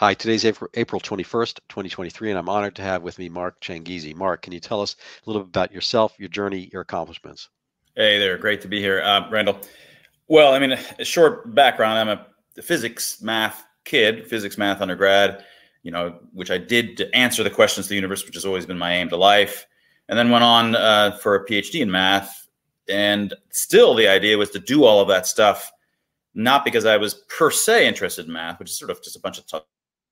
Hi, today's April, April 21st, 2023, and I'm honored to have with me Mark Changizi. Mark, can you tell us a little bit about yourself, your journey, your accomplishments? Hey there, great to be here, uh, Randall. Well, I mean, a short background. I'm a physics math kid, physics math undergrad, you know, which I did to answer the questions of the universe, which has always been my aim to life. And then went on uh, for a PhD in math. And still, the idea was to do all of that stuff, not because I was per se interested in math, which is sort of just a bunch of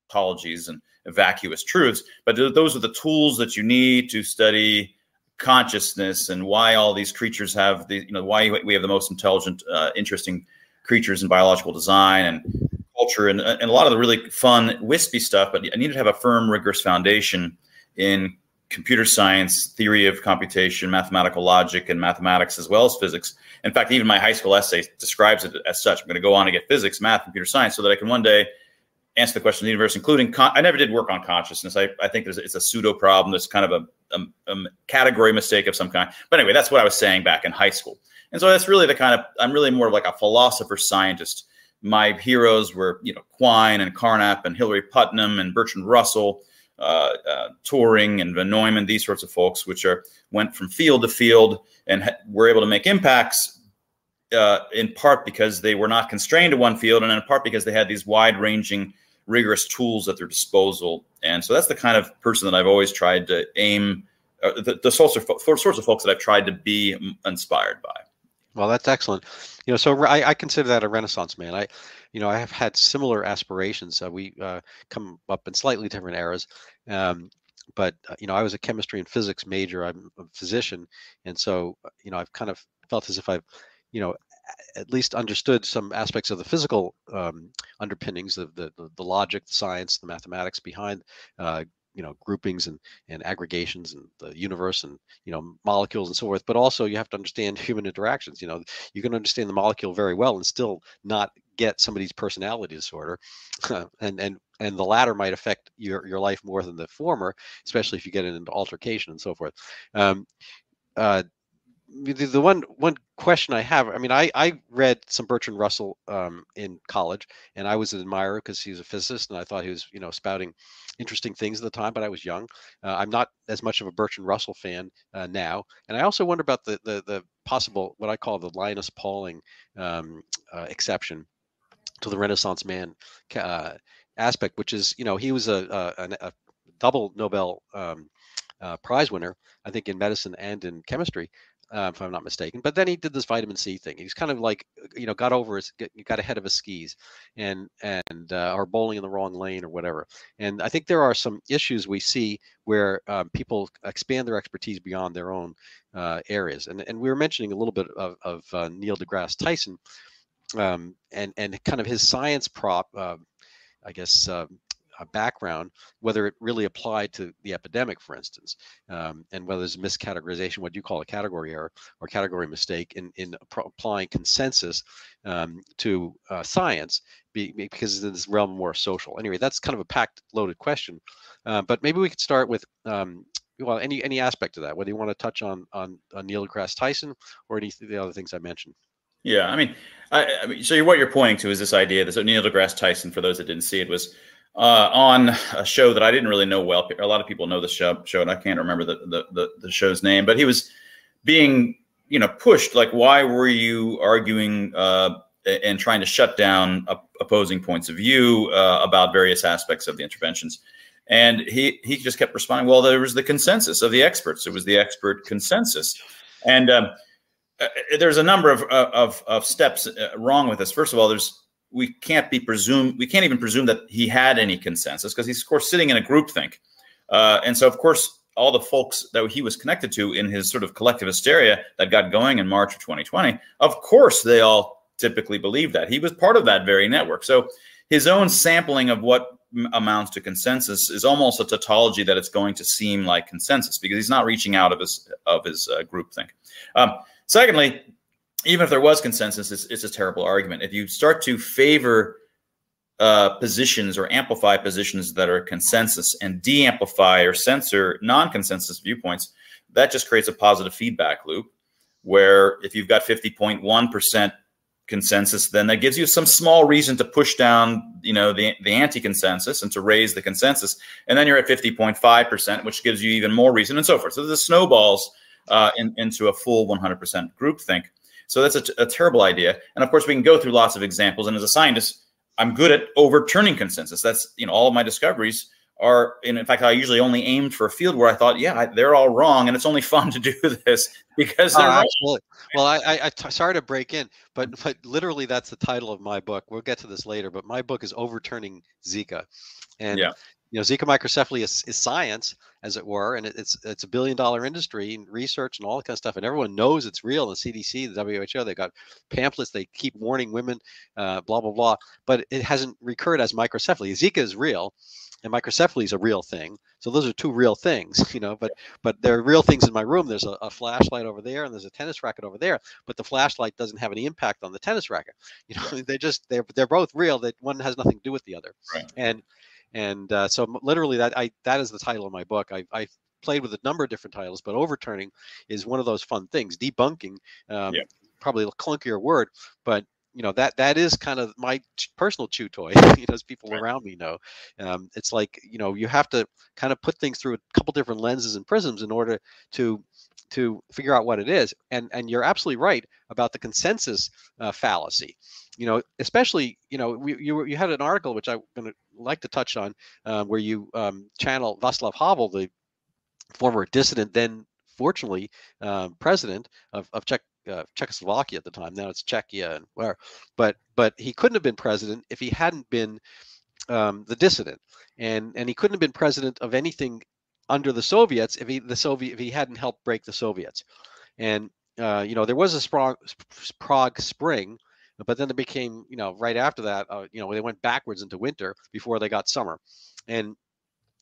tautologies and vacuous truths, but those are the tools that you need to study consciousness and why all these creatures have the you know why we have the most intelligent uh, interesting creatures in biological design and culture and, and a lot of the really fun wispy stuff but i needed to have a firm rigorous foundation in computer science theory of computation mathematical logic and mathematics as well as physics. In fact even my high school essay describes it as such. I'm going to go on to get physics math computer science so that i can one day answer the question of the universe, including con- I never did work on consciousness. I, I think there's it's a pseudo problem. There's kind of a, a, a, category mistake of some kind. But anyway, that's what I was saying back in high school. And so that's really the kind of I'm really more of like a philosopher scientist. My heroes were you know Quine and Carnap and Hilary Putnam and Bertrand Russell, uh, uh, Turing and von Neumann, these sorts of folks, which are went from field to field and ha- were able to make impacts. Uh, in part because they were not constrained to one field, and in part because they had these wide-ranging rigorous tools at their disposal. And so that's the kind of person that I've always tried to aim, uh, the, the sorts, of, sorts of folks that I've tried to be inspired by. Well, that's excellent. You know, so I, I consider that a Renaissance man. I, you know, I have had similar aspirations. Uh, we uh, come up in slightly different eras. Um, but uh, you know, I was a chemistry and physics major. I'm a physician, and so uh, you know, I've kind of felt as if I've, you know, at least understood some aspects of the physical um, underpinnings of the, the, the logic, the science, the mathematics behind uh, you know groupings and and aggregations and the universe and you know molecules and so forth. But also you have to understand human interactions you know. You can understand the molecule very well and still not get somebody's personality disorder. And and and the latter might affect your your life more than the former especially if you get into altercation and so forth. Um, uh, the, the one one question I have, I mean, I I read some Bertrand Russell um, in college, and I was an admirer because he was a physicist, and I thought he was you know spouting interesting things at the time. But I was young. Uh, I'm not as much of a Bertrand Russell fan uh, now, and I also wonder about the the the possible what I call the Linus Pauling um, uh, exception to the Renaissance man uh, aspect, which is you know he was a a, a double Nobel um, uh, prize winner, I think, in medicine and in chemistry uh, if I'm not mistaken. But then he did this vitamin C thing. He's kind of like, you know, got over his, got ahead of his skis, and and uh, are bowling in the wrong lane or whatever. And I think there are some issues we see where um, people expand their expertise beyond their own uh, areas. And and we were mentioning a little bit of, of uh, Neil deGrasse Tyson, um, and and kind of his science prop. Uh, I guess um, a background, whether it really applied to the epidemic, for instance, um, and whether there's miscategorization, what you call a category error or category mistake in, in applying consensus um, to uh, science be, because in this realm more social. Anyway, that's kind of a packed, loaded question. Uh, but maybe we could start with um, well, any any aspect of that, whether you want to touch on on, on Neil deGrasse Tyson or any of the other things I mentioned. Yeah, I mean, I, I mean, so what you're pointing to is this idea that so Neil deGrasse Tyson, for those that didn't see it, was uh, on a show that I didn't really know well. A lot of people know the show, show and I can't remember the, the, the, the show's name, but he was being, you know, pushed. Like, why were you arguing uh, and trying to shut down opposing points of view uh, about various aspects of the interventions? And he he just kept responding. Well, there was the consensus of the experts. It was the expert consensus, and um, uh, there's a number of of, of steps uh, wrong with this. First of all, there's we can't be presumed we can't even presume that he had any consensus because he's of course sitting in a groupthink. Uh, and so of course all the folks that he was connected to in his sort of collective hysteria that got going in march of 2020 of course they all typically believe that. He was part of that very network. So his own sampling of what amounts to consensus is almost a tautology that it's going to seem like consensus because he's not reaching out of his of his uh, groupthink. Um, secondly even if there was consensus, it's, it's a terrible argument. If you start to favor uh, positions or amplify positions that are consensus and de-amplify or censor non-consensus viewpoints, that just creates a positive feedback loop where if you've got 50.1% consensus then that gives you some small reason to push down you know the, the anti-consensus and to raise the consensus. And then you're at 50.5% which gives you even more reason and so forth. So this snowballs uh, in, into a full 100% groupthink so that's a, a terrible idea. And of course we can go through lots of examples. And as a scientist i'm good at overturning consensus. That's you know all of my discoveries are in fact i usually only aimed for a field where i thought yeah I, they're all wrong and it's only fun to do this because oh, they're oh, absolutely. well I, I, I t- sorry to break in but but literally that's the title of my book. We'll get to this later but my book is overturning zika. And yeah. You know zika microcephaly is, is science as it were and it, it's it's a billion dollar industry and research and all that kind of stuff and everyone knows it's real the cdc the who they got pamphlets they keep warning women uh, blah blah blah but it hasn't recurred as microcephaly zika is real and microcephaly is a real thing. So those are two real things, you know. But but there are real things in my room. There's a, a, flashlight over there, and there's a tennis racket over there. But the flashlight doesn't have any impact on the tennis racket. You know, they just they're they're both real. That one has nothing to do with the other. Right. And and uh, so literally that I that is the title of my book. I I played with a number of different titles, but overturning is one of those fun things. Debunking, um, yeah. probably a clunkier word, but you know that that is kind of my personal chew toy you know as people right. around me know um, it's like you know you have to kind of put things through a couple different lenses and prisms in order to to figure out what it is and and you're absolutely right about the consensus uh, fallacy you know especially you know we, you you had an article which i'm going to like to touch on um, where you um, channel Václav Havel the former dissident then fortunately um, president of, of Czech uh, Czechoslovakia at the time. Now it's Czechia and where, but but he couldn't have been president if he hadn't been um, the dissident, and and he couldn't have been president of anything under the Soviets if he the Soviet if he hadn't helped break the Soviets, and uh, you know there was a Prague, Prague Spring, but then it became you know right after that uh, you know they went backwards into winter before they got summer, and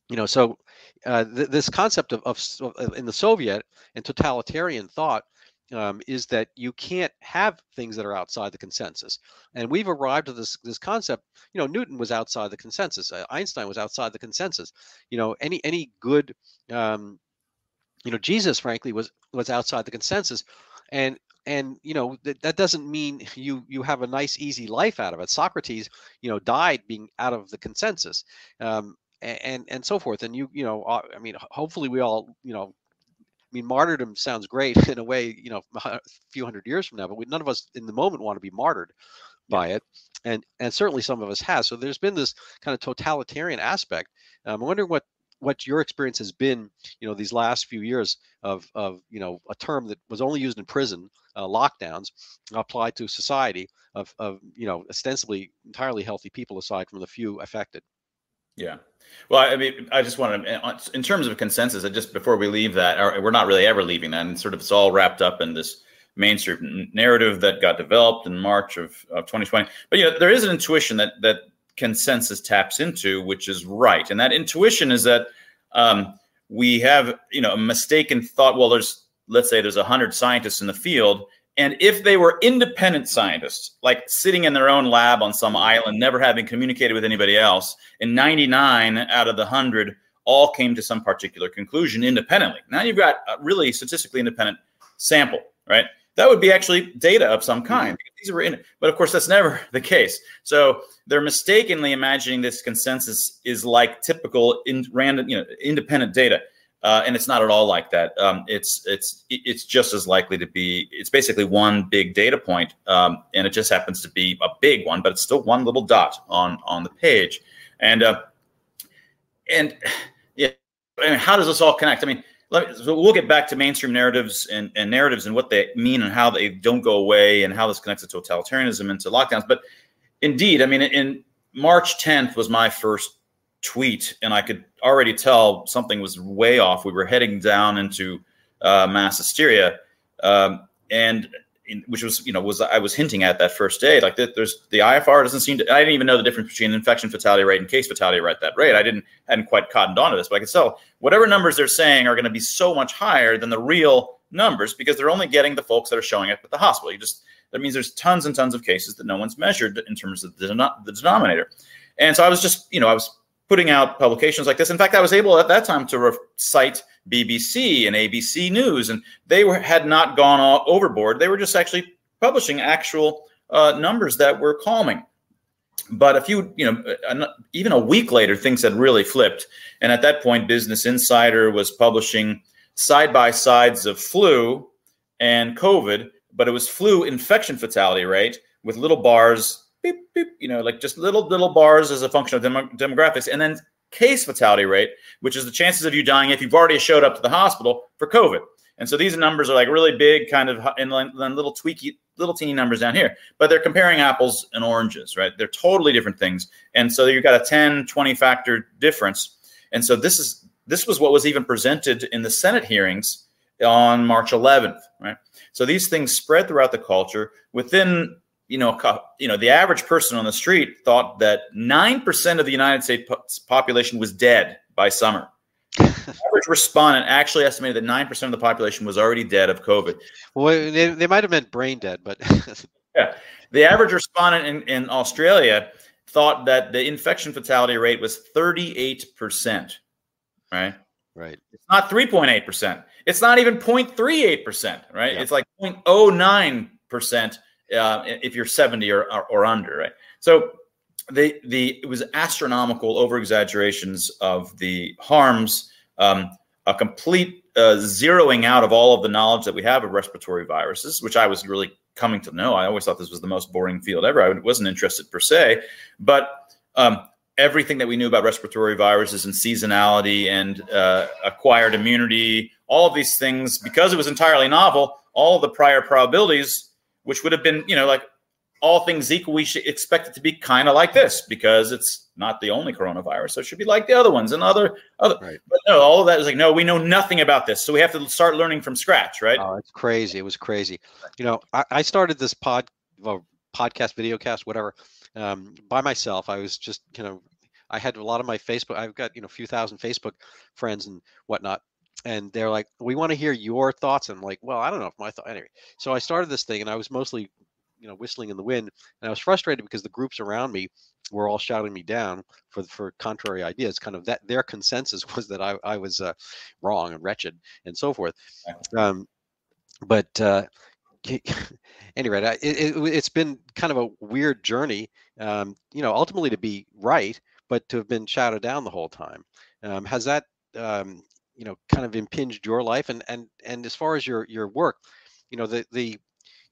you know so uh, th- this concept of, of, of in the Soviet and totalitarian thought um, is that you can't have things that are outside the consensus. And we've arrived at this this concept. You know, Newton was outside the consensus. Uh, Einstein was outside the consensus. You know, any any good, um, you know, Jesus, frankly, was was outside the consensus. And and you know that, that doesn't mean you you have a nice easy life out of it. Socrates, you know, died being out of the consensus. Um, and and so forth and you you know uh, i mean hopefully we all you know I mean, martyrdom sounds great in a way, you know, a few hundred years from now, but we, none of us in the moment want to be martyred by it, and and certainly some of us has. So there's been this kind of totalitarian aspect. Um, I'm wondering what what your experience has been, you know, these last few years of of you know a term that was only used in prison, uh, lockdowns, applied to society of of you know ostensibly entirely healthy people aside from the few affected. Yeah. Well, I mean, I just want to, in terms of consensus, just before we leave that, we're not really ever leaving that, and sort of it's all wrapped up in this mainstream narrative that got developed in March of, of 2020. But you know, there is an intuition that that consensus taps into, which is right, and that intuition is that um, we have you know a mistaken thought. Well, there's let's say there's a hundred scientists in the field, and if they were independent scientists, like sitting in their own lab on some island, never having communicated with anybody else, and 99 out of the 100 all came to some particular conclusion independently. Now you've got a really statistically independent sample, right? That would be actually data of some kind. Mm-hmm. These were in, but of course that's never the case. So they're mistakenly imagining this consensus is like typical in random, you know, independent data uh, and it's not at all like that. Um, it's it's it's just as likely to be. It's basically one big data point, um, and it just happens to be a big one, but it's still one little dot on on the page. And uh, and yeah, I mean, how does this all connect? I mean, let so we'll get back to mainstream narratives and, and narratives and what they mean and how they don't go away and how this connects to totalitarianism and to lockdowns. But indeed, I mean, in March 10th was my first tweet, and I could already tell something was way off. We were heading down into uh, mass hysteria, um, and in, which was you know was I was hinting at that first day. Like there's the IFR doesn't seem to. I didn't even know the difference between infection fatality rate and case fatality rate that rate. I didn't hadn't quite cottoned on to this, but I could tell whatever numbers they're saying are going to be so much higher than the real numbers because they're only getting the folks that are showing up at the hospital. You just that means there's tons and tons of cases that no one's measured in terms of the, the denominator. And so I was just, you know, I was putting out publications like this. In fact, I was able at that time to cite BBC and ABC News, and they were, had not gone all overboard. They were just actually publishing actual uh, numbers that were calming. But a few, you know, even a week later, things had really flipped. And at that point, Business Insider was publishing side by sides of flu and COVID, but it was flu infection fatality rate with little bars, beep, beep, you know, like just little, little bars as a function of dem- demographics. And then case fatality rate, which is the chances of you dying if you've already showed up to the hospital for COVID. And so these numbers are like really big, kind of, and then little tweaky, little teeny numbers down here. But they're comparing apples and oranges, right? They're totally different things. And so you've got a 10, 20 factor difference. And so this is this was what was even presented in the Senate hearings on March 11th, right? So these things spread throughout the culture. Within, you know, you know, the average person on the street thought that nine percent of the United States population was dead by summer average respondent actually estimated that 9% of the population was already dead of COVID. Well, they, they might have meant brain dead, but. yeah. The average respondent in, in Australia thought that the infection fatality rate was 38%. Right. Right. It's not 3.8%. It's not even 0.38%. Right. It's like 0.09% uh, if you're 70 or, or, or under. Right. So the the it was astronomical over exaggerations of the harms, um, a complete uh, zeroing out of all of the knowledge that we have of respiratory viruses, which I was really coming to know. I always thought this was the most boring field ever. I wasn't interested per se, but um, everything that we knew about respiratory viruses and seasonality and uh, acquired immunity, all of these things, because it was entirely novel, all of the prior probabilities, which would have been, you know, like all things equal, we should expect it to be kind of like this because it's not the only coronavirus. So it should be like the other ones and other other. Right. But no, all of that is like no, we know nothing about this, so we have to start learning from scratch, right? Oh, it's crazy. It was crazy. You know, I, I started this pod, well, podcast, video cast, whatever, um, by myself. I was just, you know, I had a lot of my Facebook. I've got you know a few thousand Facebook friends and whatnot, and they're like, "We want to hear your thoughts." And I'm like, "Well, I don't know if my thought anyway." So I started this thing, and I was mostly you know whistling in the wind and i was frustrated because the groups around me were all shouting me down for for contrary ideas kind of that their consensus was that i, I was uh, wrong and wretched and so forth um, but uh, anyway it, it, has been kind of a weird journey um, you know ultimately to be right but to have been shouted down the whole time um, has that um, you know kind of impinged your life and and and as far as your your work you know the the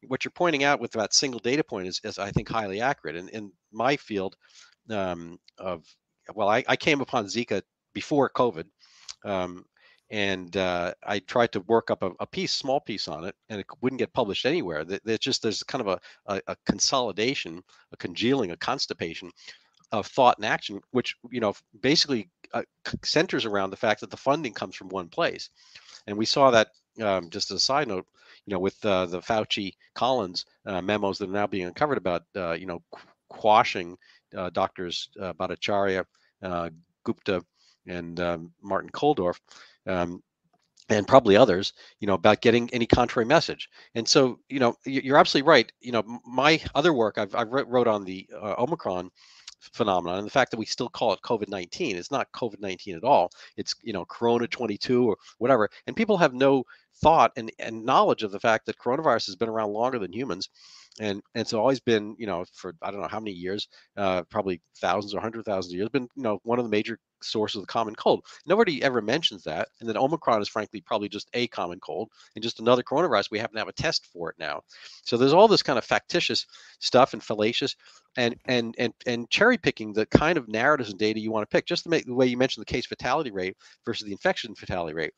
what you're pointing out with that single data point is, is I think highly accurate. And in my field um, of, well, I, I, came upon Zika before COVID, um, and uh, I tried to work up a, a, piece, small piece on it, and it wouldn't get published anywhere. There's just there's kind of a, a, a consolidation, a congealing, a constipation of thought and action, which you know basically uh, centers around the fact that the funding comes from one place, and we saw that um, just as a side note you know, with uh, the Fauci Collins uh, memos that are now being uncovered about, uh, you know, quashing uh, doctors uh, Bhattacharya, uh, Gupta, and um, Martin Kulldorff, um, and probably others, you know, about getting any contrary message. And so, you know, you're absolutely right. You know, my other work I've, I wrote on the Omicron phenomenon. And the fact that we still call it covid-19 it's not covid-19 at all. It's you know corona 22 or whatever. And people have no thought and, and knowledge of the fact that coronavirus has been around longer than humans and, and it's always been you know for i don't know how many years uh, probably thousands or hundred thousands of years been you know one of the major sources of the common cold. Nobody ever mentions that and then omicron is frankly probably just a common cold and just another coronavirus we happen to have a test for it now. So there's all this kind of factitious stuff and fallacious and and and and cherry picking the kind of narratives and data you want to pick just to make the way you mentioned the case fatality rate versus the infection fatality rate.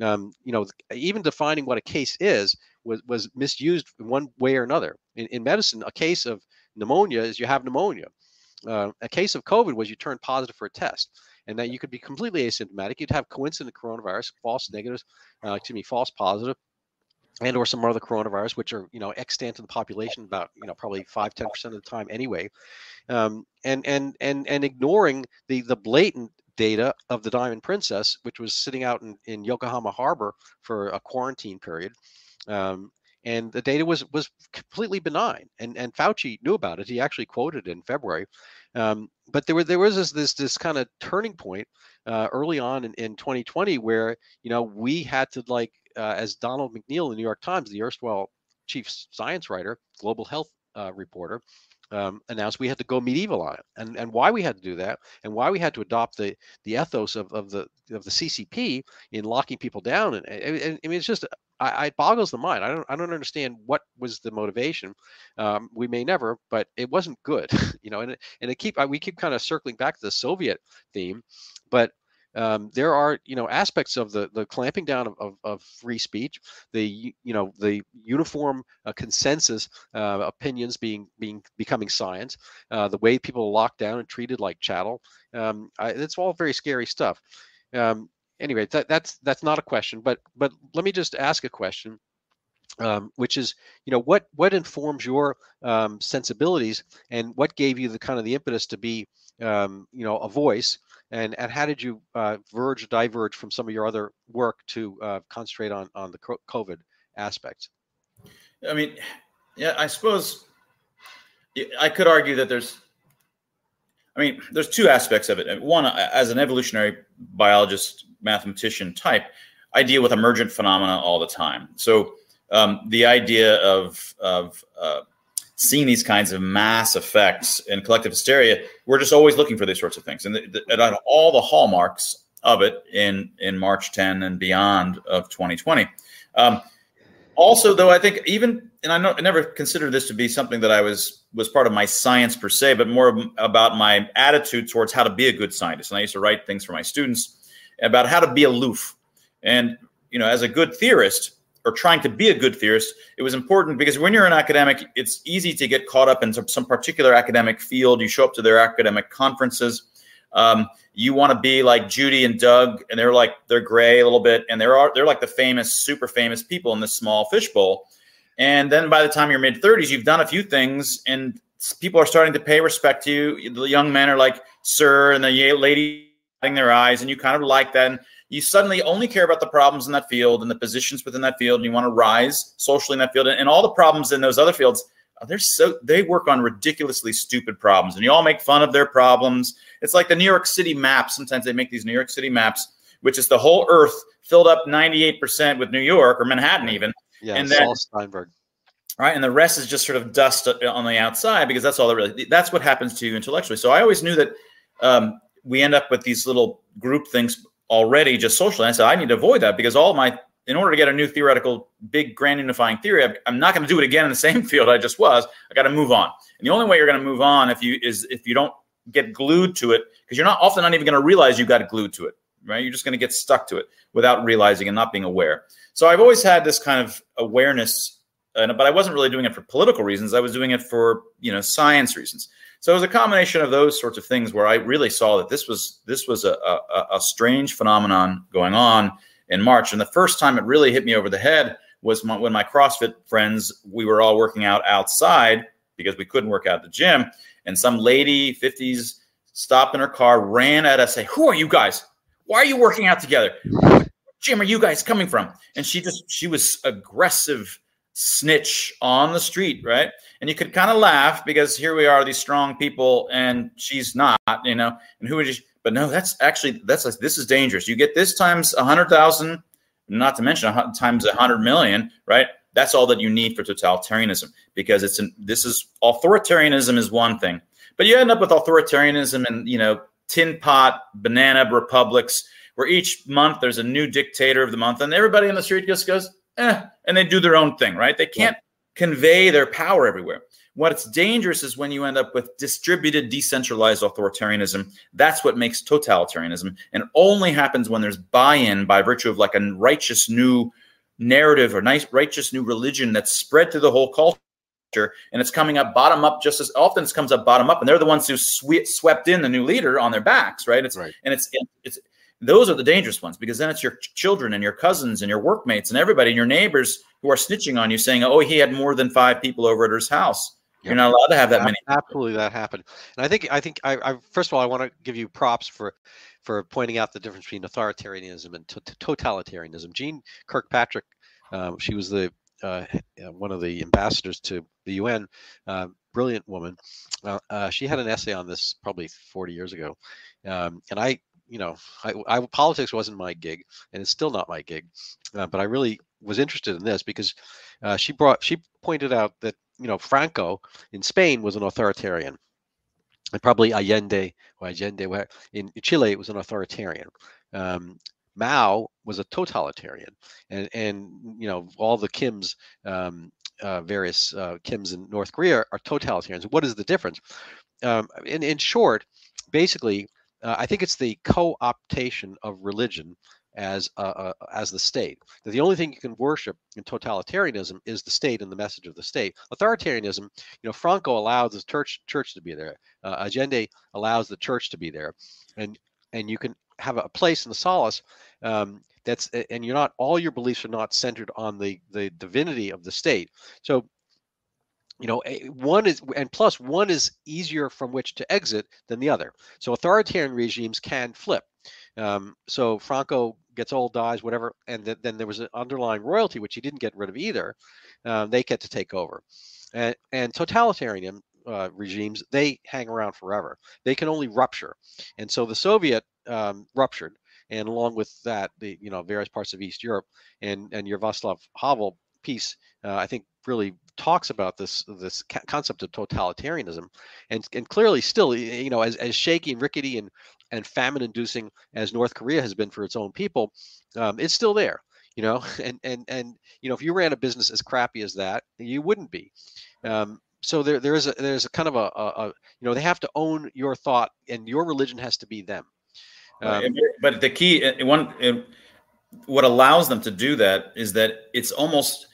Um, you know even defining what a case is was was misused one way or another. In, in medicine a case of pneumonia is you have pneumonia. Uh, a case of covid was you turned positive for a test and that you could be completely asymptomatic. You'd have coincident coronavirus false negatives uh, excuse me false positive and or some other coronavirus, which are you know extant in the population about you know probably five ten percent of the time anyway, um, and and and and ignoring the the blatant data of the Diamond Princess, which was sitting out in, in Yokohama Harbor for a quarantine period. Um, and the data was was completely benign, and and Fauci knew about it. He actually quoted in February, um, but there were there was this this, this kind of turning point uh, early on in, in 2020 where you know we had to like uh, as Donald McNeil the New York Times, the erstwhile chief science writer, global health uh, reporter um, announced we had to go medieval on it, and and why we had to do that, and why we had to adopt the the ethos of, of the of the CCP in locking people down, and, and, and I mean it's just I, it boggles the mind. I don't I don't understand what was the motivation. Um, we may never, but it wasn't good, you know. And and it keep we keep kind of circling back to the Soviet theme, but um, there are you know aspects of the the clamping down of, of, of free speech the you know the uniform uh, consensus uh, opinions being being becoming science uh, the way people are locked down and treated like chattel um, I, it's all very scary stuff um, anyway that, that's that's not a question but but let me just ask a question um, which is you know what what informs your um, sensibilities and what gave you the kind of the impetus to be um, you know a voice and and how did you uh, verge diverge from some of your other work to uh, concentrate on on the COVID aspects? I mean, yeah, I suppose I could argue that there's. I mean, there's two aspects of it. One, as an evolutionary biologist, mathematician type, I deal with emergent phenomena all the time. So um, the idea of of uh, seeing these kinds of mass effects and collective hysteria, we're just always looking for these sorts of things. And, the, the, all the hallmarks of it in, in March 10 and beyond of 2020. Um, also, though, I think even, and I, I never considered this to be something that I was was part of my science per se, but more about my attitude towards how to be a good scientist. And I used to write things for my students about how to be aloof. And you know, as a good theorist, or trying to be a good theorist, it was important because when you're an academic, it's easy to get caught up in some, particular academic field. You show up to their academic conferences. Um, you want to be like Judy and Doug, and they're like they're gray a little bit, and they're are, they're like the famous, super famous people in this small fishbowl. And then by the time you're mid 30s, you've done a few things, and people are starting to pay respect to you. The young men are like sir, and the lady their eyes, and you kind of like that. And you suddenly only care about the problems in that field and the positions within that field, and you want to rise socially in that field. And, and all the problems in those other fields, uh, they're so they work on ridiculously stupid problems, and you all make fun of their problems. It's like the New York City map. Sometimes they make these New York City maps, which is the whole Earth filled up 98% with New York or Manhattan, even. Yeah, and then, Saul Steinberg right and the rest is just sort of dust on the outside because that's all that really that's what happens to you intellectually so i always knew that um, we end up with these little group things already just socially. I said, I need to avoid that because all my, in order to get a new theoretical, big, grand unifying theory, I'm not going to do it again in the same field I just was. I got to move on. And the only way you're going to move on if you is if you don't get glued to it, because you're not often not even going to realize you got glued to it, right? You're just going to get stuck to it without realizing and not being aware. So I've always had this kind of awareness, uh, but I wasn't really doing it for political reasons. I was doing it for you know science reasons. So it was a combination of those sorts of things where I really saw that this was this was a, a, a strange phenomenon going on in March. And the first time it really hit me over the head was my, when my CrossFit friends we were all working out outside because we couldn't work out at the gym, and some lady, 50s, stopped in her car, ran at us, say, "Who are you guys? Why are you working out together? Jim, are you guys coming from?" And she just she was aggressive snitch on the street, right? And you could kind of laugh because here we are, these strong people, and she's not, you know. And who would you? But no, that's actually that's like, this is dangerous. You get this times a hundred thousand, not to mention times a hundred million, right? That's all that you need for totalitarianism because it's an, this is authoritarianism is one thing, but you end up with authoritarianism and you know tin pot banana republics where each month there's a new dictator of the month and everybody in the street just goes eh, and they do their own thing, right? They can't yeah. convey their power everywhere. What's dangerous is when you end up with distributed, decentralized authoritarianism. That's what makes totalitarianism, and only happens when there's buy-in by virtue of like a righteous new narrative or nice righteous new religion that's spread through the whole culture and it's coming up bottom up just as often as comes up bottom up and they're the ones who swe- swept in the new leader on their backs right it's right. and it's it's those are the dangerous ones because then it's your children and your cousins and your workmates and everybody and your neighbors who are snitching on you saying, oh, he had more than five people over at his house. You're not allowed to have that many. Absolutely, that happened. And I think I think I, I first of all I want to give you props for for pointing out the difference between authoritarianism and totalitarianism. Jeane Kirkpatrick, um, she was the uh, one of the ambassadors to the UN, uh, brilliant woman. Uh, uh, she had an essay on this probably 40 years ago, um, and I you know, I, I, politics wasn't my gig, and it's still not my gig. Uh, but I really was interested in this because uh, she brought she pointed out that you know, Franco in Spain was an authoritarian, and probably Allende or Allende in Chile was an authoritarian. Um, Mao was a totalitarian, and and you know all the Kims, um, uh, various uh, Kims in North Korea are totalitarians. What is the difference? Um, in in short, basically, uh, I think it's the co-optation of religion as uh, as the state. That the only thing you can worship in totalitarianism is the state and the message of the state. Authoritarianism, you know, Franco allows the church church to be there. Uh, Allende allows the church to be there, and and you can have a place in the solace um, that's and you're not all your beliefs are not centered on the the divinity of the state. So you know one is and plus one is easier from which to exit than the other. So authoritarian regimes can flip. Um, so franco gets old dies whatever and th- then there was an underlying royalty which he didn't get rid of either. Um, they get to take over. And, and totalitarian uh, regimes they hang around forever. They can only rupture. And so the soviet um, ruptured and along with that, the you know various parts of East Europe and and your Václav Havel piece, uh, I think really talks about this this concept of totalitarianism, and and clearly still you know as as shaky and rickety and and famine inducing as North Korea has been for its own people, um, it's still there. You know, and and and you know if you ran a business as crappy as that, you wouldn't be. Um, so there there is a there's a kind of a, a, a you know they have to own your thought and your religion has to be them um, but the key, uh, one, uh, what allows them to do that is that it's almost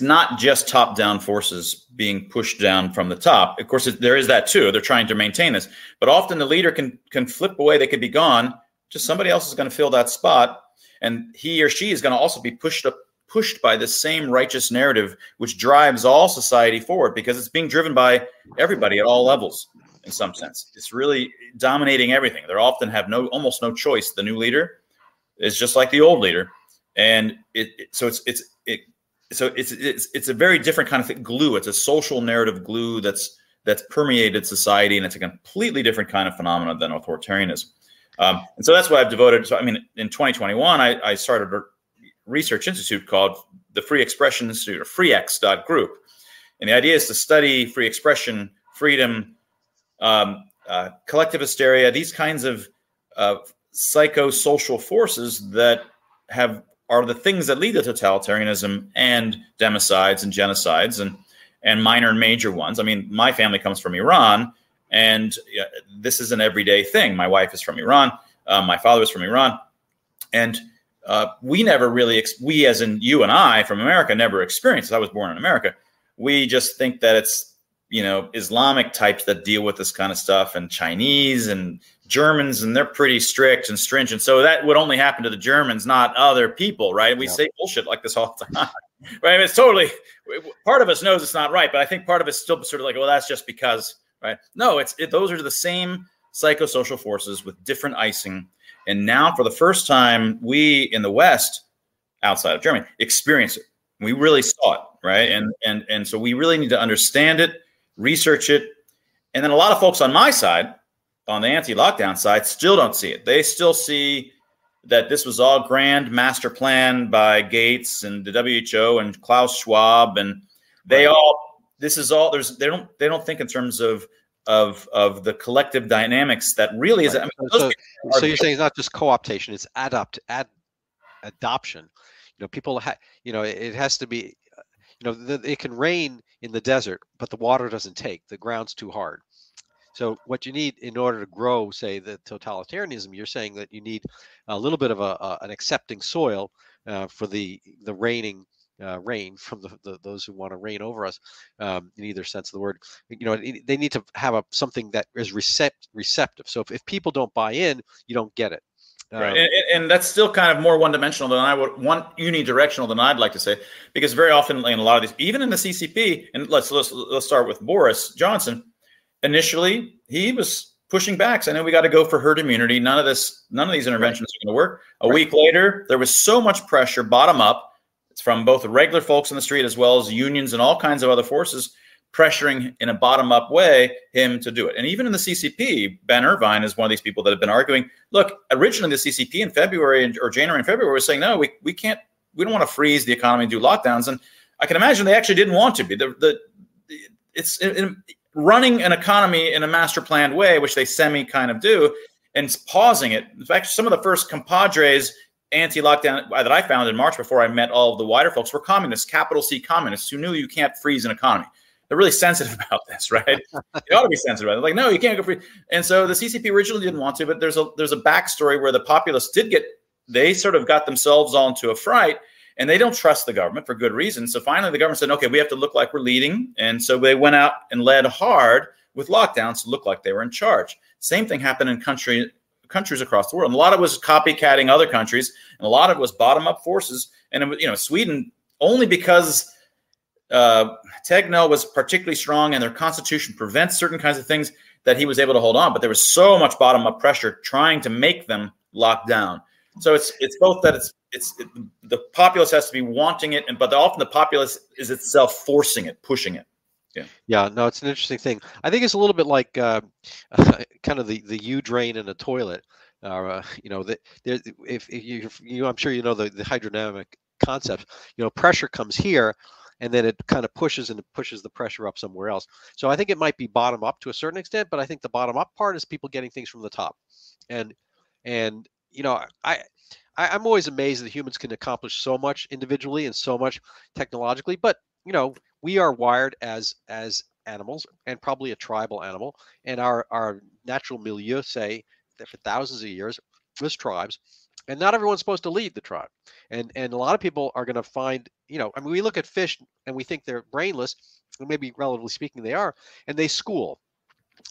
not just top-down forces being pushed down from the top. Of course, there is that too. They're trying to maintain this, but often the leader can can flip away. They could be gone. Just somebody else is going to fill that spot, and he or she is going to also be pushed up pushed by the same righteous narrative which drives all society forward because it's being driven by everybody at all levels in some sense. It's really dominating everything. They often have no almost no choice. The new leader is just like the old leader, and it, it so it's it's it so it's it's it's a very different kind of thing, glue. It's a social narrative glue that's that's permeated society, and it's a completely different kind of phenomenon than authoritarianism. Um, and so that's why I've devoted. So I mean, in 2021, I, I started a research institute called the Free Expression Institute, or FreeX.group, and the idea is to study free expression, freedom, um, uh, collective hysteria, these kinds of uh, psychosocial forces that have are the things that lead to totalitarianism and democides and genocides and and minor and major ones. I mean, my family comes from Iran, and uh, this is an everyday thing. My wife is from Iran. Um, my father is from Iran, and uh, we never really, ex- we as in you and I from America, never experienced. I was born in America. We just think that it's you know Islamic types that deal with this kind of stuff, and Chinese and Germans, and they're pretty strict and stringent. So that would only happen to the Germans, not other people, right? We yeah. say bullshit like this all the time, right? I mean, it's totally part of us knows it's not right, but I think part of it's still sort of like, well, that's just because, right? No, it's it, those are the same psychosocial forces with different icing. And now, for the first time, we in the West, outside of Germany, experience it. We really saw it, right? And and and so we really need to understand it research it. And then a lot of folks on my side, on the anti lockdown side, still don't see it. They still see that this was all grand master plan by Gates and the WHO and Klaus Schwab and they all this is all there's they don't they don't think in terms of of of the collective dynamics that really is right. I mean, so, so you're saying it's not just co-optation it's adopt ad adoption you know people ha- you know it, it has to be you know the, it can rain in the desert, but the water doesn't take. The ground's too hard. So what you need in order to grow, say, the totalitarianism, you're saying that you need a little bit of a, a an accepting soil uh, for the the raining uh, rain from the, the, those who want to reign over us, um, in either sense of the word. You know, they need to have a something that is recept, receptive. So if, if people don't buy in, you don't get it. Right. Um, and, and, that's still kind of more one dimensional than I would, one unidirectional than I'd like to say, because very often in a lot of these, even in the CCP, and let's let's let's start with Boris Johnson. Initially, he was pushing back, saying, "No, we got to go for herd immunity. None of this, none of these interventions right. are going to work." A right. week later, there was so much pressure, bottom up, It's from both the regular folks in the street as well as unions and all kinds of other forces pressuring in a bottom up way him to do it. And even in the CCP, Ben Irvine is one of these people that have been arguing look, originally the CCP in February or January and February was saying, no, we, we can't, we don't want to freeze the economy and do lockdowns. And I can imagine they actually didn't want to be. The, the, it's in, running an economy in a master planned way, which they semi kind of do, and pausing it. In fact, some of the first compadres anti-lockdown uh, that I found in March before I met all of the wider folks were communists, capital C communists, who knew you can't freeze an economy. They're really sensitive about this, right? they ought to be sensitive about it. Like, no, you can't go free. And so the CCP originally didn't want to, but there's a there's a backstory where the populists did get they sort of got themselves into a fright and they don't trust the government for good reason. So finally, the government said, okay, we have to look like we're leading. And so they went out and led hard with lockdowns to look like they were in charge. Same thing happened in country countries across the world. And a lot of it was copycatting other countries, and a lot of it was bottom up forces. And you know, Sweden only because uh, was particularly strong and their constitution prevents certain kinds of things that he was able to hold on. But there was so much bottom up pressure trying to make them lock down. So it's it's both that it's it's it, the populace has to be wanting it, and but often the populace is itself forcing it, pushing it. Yeah. Yeah. No, it's an interesting thing. I think it's a little bit like uh, kind of the the U drain in a toilet. Uh, you know, that there, if, if you, you, I'm sure you know the, the hydrodynamic concepts. You know, pressure comes here, and then it kind of pushes and pushes the pressure up somewhere else. So I think it might be bottom up to a certain extent, but I think the bottom up part is people getting things from the top, and and you know, I, I am always amazed that humans can accomplish so much individually and so much technologically. But you know, we are wired as as animals and probably a tribal animal, and our our natural milieu say that for thousands of years was tribes and not everyone's supposed to lead the tribe and and a lot of people are going to find you know i mean we look at fish and we think they're brainless and maybe relatively speaking they are and they school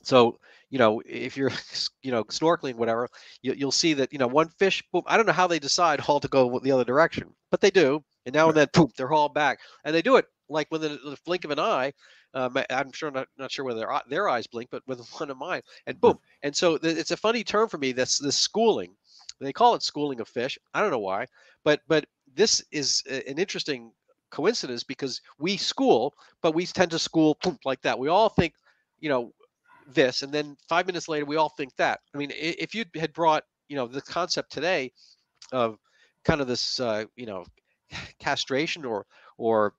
so you know if you're you know snorkeling whatever you, will see that you know one fish boom i don't know how they decide all to go the other direction but they do and now and then poof they're hauled back and they do it like within the blink of an eye um, i'm sure not, not sure whether their, their eyes blink but with one of mine and boom and so th- it's a funny term for me that's this schooling they call it schooling of fish i don't know why but but this is an interesting coincidence because we school but we tend to school like that we all think you know this and then five minutes later we all think that i mean if you had brought you know the concept today of kind of this uh, you know castration or or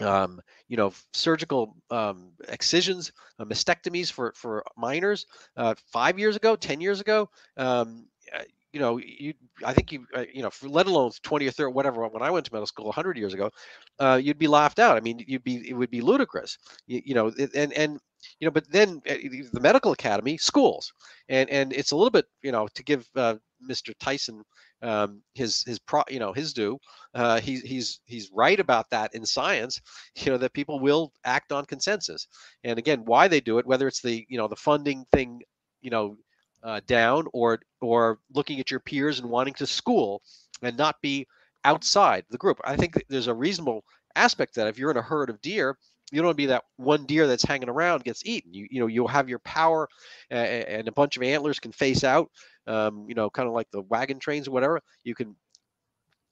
um, you know surgical um, excisions uh, mastectomies for for minors uh, five years ago ten years ago um, uh, you know, you I think you uh, you know, for, let alone 20 or 30 whatever when I went to medical school 100 years ago, uh, you'd be laughed out. I mean, you'd be it would be ludicrous. You, you know, and and you know, but then uh, the medical academy schools, and and it's a little bit you know to give uh, Mr. Tyson um, his his pro you know his due. Uh, he's he's he's right about that in science. You know that people will act on consensus, and again, why they do it, whether it's the you know the funding thing, you know uh, down or or looking at your peers and wanting to school and not be outside the group. I think there's a reasonable aspect that if you're in a herd of deer, you don't want to be that one deer that's hanging around gets eaten. You you know you'll have your power, uh, and a bunch of antlers can face out. Um, you know, kind of like the wagon trains or whatever. You can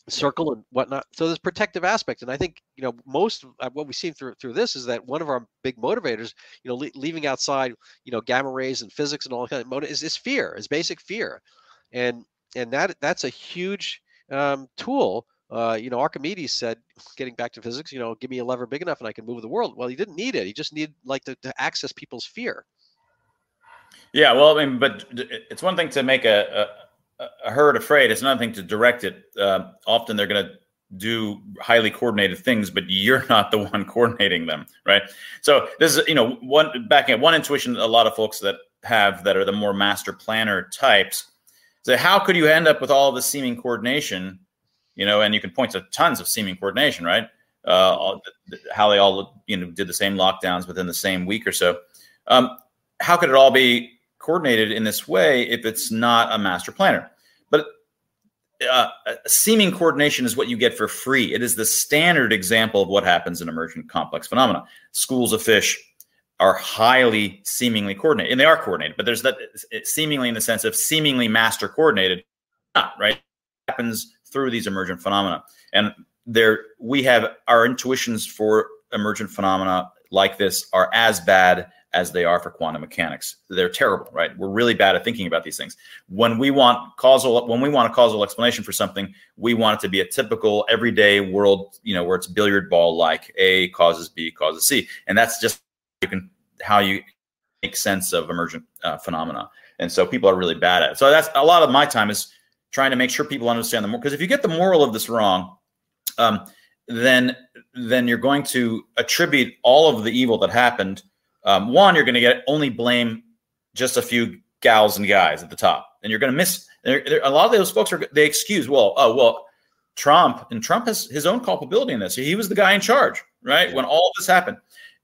circle and whatnot. So there's protective aspect, and I think you know most of what we've seen through through this is that one of our big motivators, you know, le- leaving outside you know gamma rays and physics and all that kind of is is fear, is basic fear, and and that that's a huge um, tool. Uh, you know, Archimedes said, getting back to physics, you know, give me a lever big enough and I can move the world. Well, he didn't need it. He just needed like to, to access people's fear. Yeah, well, I mean, but it's one thing to make a, a herd afraid. It's another thing to direct it. Uh, often they're going to do highly coordinated things, but you're not the one coordinating them, right? So this is, you know, one backing up one intuition. A lot of folks that have that are the more master planner types. So how could you end up with all the seeming coordination? You know, and you can point to tons of seeming coordination, right? Uh, how they all you know did the same lockdowns within the same week or so. Um, how could it all be coordinated in this way if it's not a master planner. But uh, seeming coordination is what you get for free. It is the standard example of what happens in emergent complex phenomena. Schools of fish are highly seemingly coordinated, and they are coordinated, but there's that seemingly in the sense of seemingly master coordinated, not right. It happens through these emergent phenomena, and there we have our intuitions for emergent phenomena like this are as bad as they are for quantum mechanics. They're terrible, right? We're really bad at thinking about these things. When we want causal, when we want a causal explanation for something, we want it to be a typical everyday world, you know, where it's billiard ball like A causes B causes C, and that's just you can how you make sense of emergent uh, phenomena. And so people are really bad at it. So that's a lot of my time is trying to make sure people understand the more because if you get the moral of this wrong, um, then then you're going to attribute all of the evil that happened um, one, you're going to get only blame just a few gals and guys at the top, and you're going to miss. They're, they're, a lot of those folks are they excuse. Well, oh well, Trump and Trump has his own culpability in this. He was the guy in charge, right, when all this happened.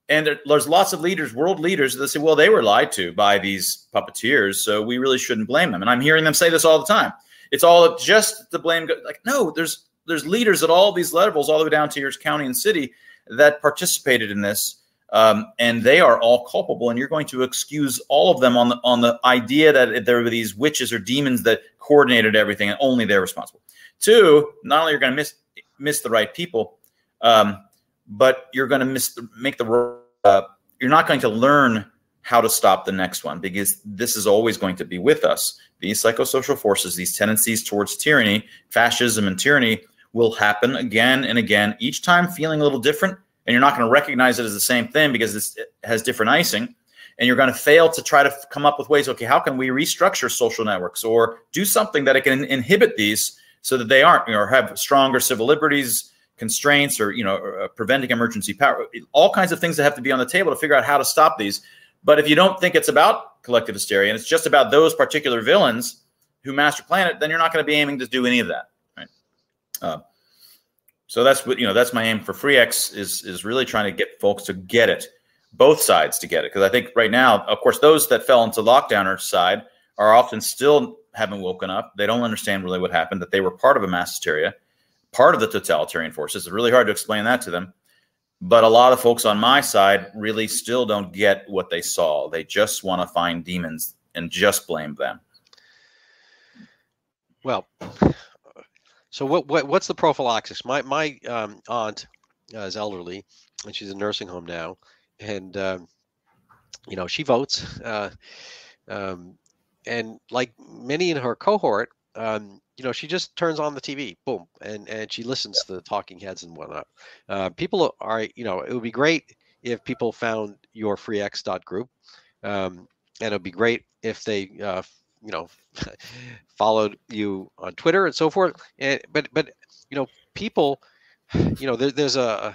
And there, there's lots of leaders, world leaders, that say, well, they were lied to by these puppeteers, so we really shouldn't blame them. And I'm hearing them say this all the time. It's all just the blame. Go- Like, no, there's there's leaders at all these levels, all the way down to your county and city, that participated in this um, and they are all culpable. And you're going to excuse all of them on the on the idea that there were these witches or demons that coordinated everything, and only they're responsible. Two, not only you're going to miss miss the right people, um, but you're going to miss the, make the uh, you're not going to learn how to stop the next one because this is always going to be with us. These psychosocial forces, these tendencies towards tyranny, fascism, and tyranny will happen again and again, each time feeling a little different, and you're not going to recognize it as the same thing because it has different icing and you're going to fail to try to come up with ways okay how can we restructure social networks or do something that it can inhibit these so that they aren't or have stronger civil liberties constraints or you know uh, preventing emergency power all kinds of things that have to be on the table to figure out how to stop these but if you don't think it's about collective hysteria and it's just about those particular villains who master plan it then you're not going to be aiming to do any of that right uh, so that's what you know. That's my aim for FreeX is is really trying to get folks to get it, both sides to get it. Because I think right now, of course, those that fell into lockdowner side are often still haven't woken up. They don't understand really what happened. That they were part of a mass hysteria, part of the totalitarian forces. It's really hard to explain that to them. But a lot of folks on my side really still don't get what they saw. They just want to find demons and just blame them. Well, so what, what what's the prophylaxis? My my um, aunt uh, is elderly, and she's in nursing home now, and um, you know she votes, uh, um, and like many in her cohort, um, you know she just turns on the TV, boom, and and she listens to the talking heads and whatnot. Uh, people are you know it would be great if people found your freex.group, um, and it would be great if they uh, you know followed you on Twitter and so forth. And but but you know people, you know there, there's a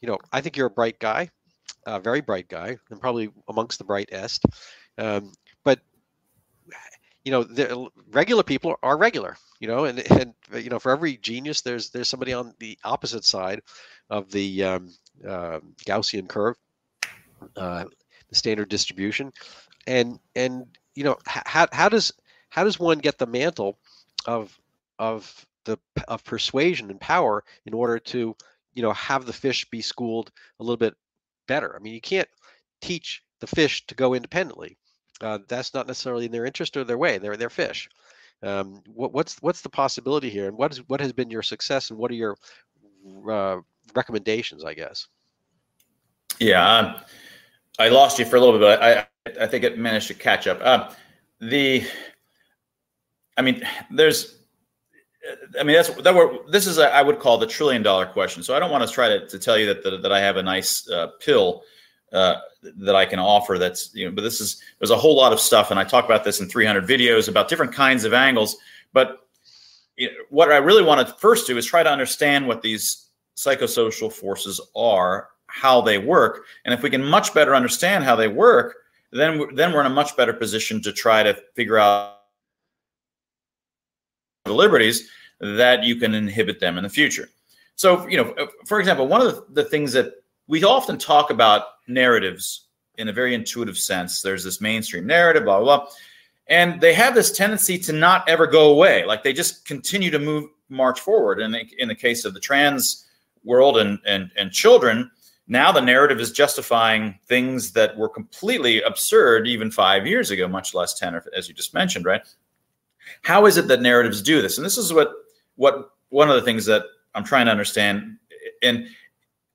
you know I think you're a bright guy, a very bright guy, and probably amongst the brightest. Um, you know the regular people are regular you know and and you know for every genius there's there's somebody on the opposite side of the um, uh, gaussian curve uh, the standard distribution. And and you know how, how does how does one get the mantle of of the of persuasion and power in order to you know have the fish be schooled a little bit better? I mean you can't teach the fish to go independently uh, that's not necessarily in their interest or their way they're they're fish um, what, what's what's the possibility here and what is what has been your success and what are your uh, recommendations i guess yeah i lost you for a little bit but i I think it managed to catch up. Uh, the, I mean, there's, I mean, that's that. Were, this is a, I would call the trillion dollar question. So I don't want to try to, to tell you that that, that I have a nice uh, pill uh, that I can offer. That's you know, but this is there's a whole lot of stuff, and I talk about this in 300 videos about different kinds of angles. But you know, what I really want to first do is try to understand what these psychosocial forces are, how they work, and if we can much better understand how they work then then we're in a much better position to try to figure out the liberties that you can inhibit them in the future. So, you know, for example, one of the things that we often talk about narratives in a very intuitive sense. There's this mainstream narrative, blah, blah, blah. And they have this tendency to not ever go away. Like they just continue to move, march forward. And in the case of the trans world and, and, and children, now the narrative is justifying things that were completely absurd even five years ago, much less 10, or, as you just mentioned, right? How is it that narratives do this? And this is what what one of the things that I'm trying to understand. And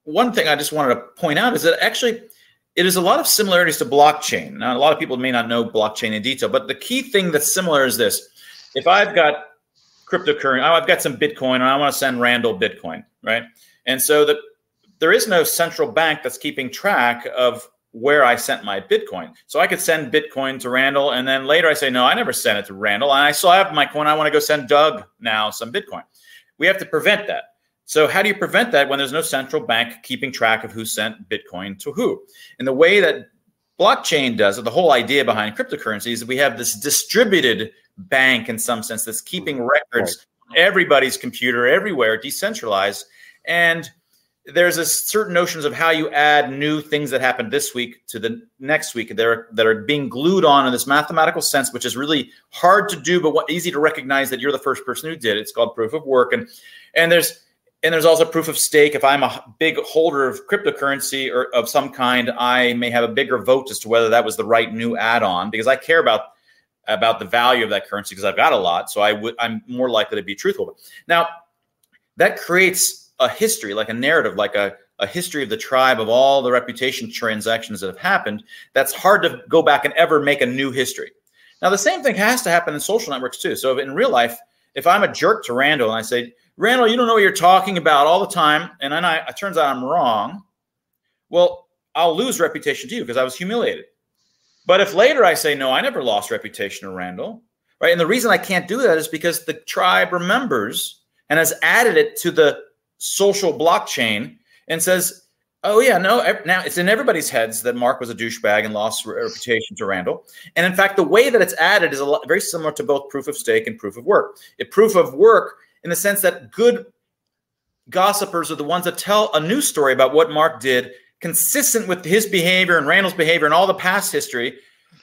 one thing I just wanted to point out is that actually it is a lot of similarities to blockchain. Now, a lot of people may not know blockchain in detail, but the key thing that's similar is this: if I've got cryptocurrency, oh, I've got some Bitcoin, and I want to send Randall Bitcoin, right? And so that there is no central bank that's keeping track of where I sent my Bitcoin. So I could send Bitcoin to Randall, and then later I say, no, I never sent it to Randall, and I still have my coin. I want to go send Doug now some Bitcoin. We have to prevent that. So how do you prevent that when there's no central bank keeping track of who sent Bitcoin to who? And the way that blockchain does it, the whole idea behind cryptocurrencies, is we have this distributed bank in some sense that's keeping records right. everybody's computer everywhere, decentralized. And there's a certain notions of how you add new things that happened this week to the next week that are, that are being glued on in this mathematical sense, which is really hard to do, but what, easy to recognize that you're the first person who did it. It's called proof of work. And, and there's, and there's also proof of stake. If I'm a big holder of cryptocurrency or of some kind, I may have a bigger vote as to whether that was the right new add-on because I care about about the value of that currency because I've got a lot. So I would I'm more likely to be truthful. Now that creates a history, like a narrative, like a, a history of the tribe of all the reputation transactions that have happened. That's hard to go back and ever make a new history. Now the same thing has to happen in social networks too. So in real life, if I'm a jerk to Randall and I say, Randall, you don't know what you're talking about all the time, and then I, it turns out I'm wrong, well, I'll lose reputation to you because I was humiliated. But if later I say, no, I never lost reputation to Randall, right? And the reason I can't do that is because the tribe remembers and has added it to the social blockchain and says, oh, yeah, no, now it's in everybody's heads that Mark was a douchebag and lost reputation to Randall. And in fact, the way that it's added is a lot, very similar to both proof of stake and proof of work. If proof of work in the sense that good gossipers are the ones that tell a news story about what Mark did, consistent with his behavior and Randall's behavior and all the past history.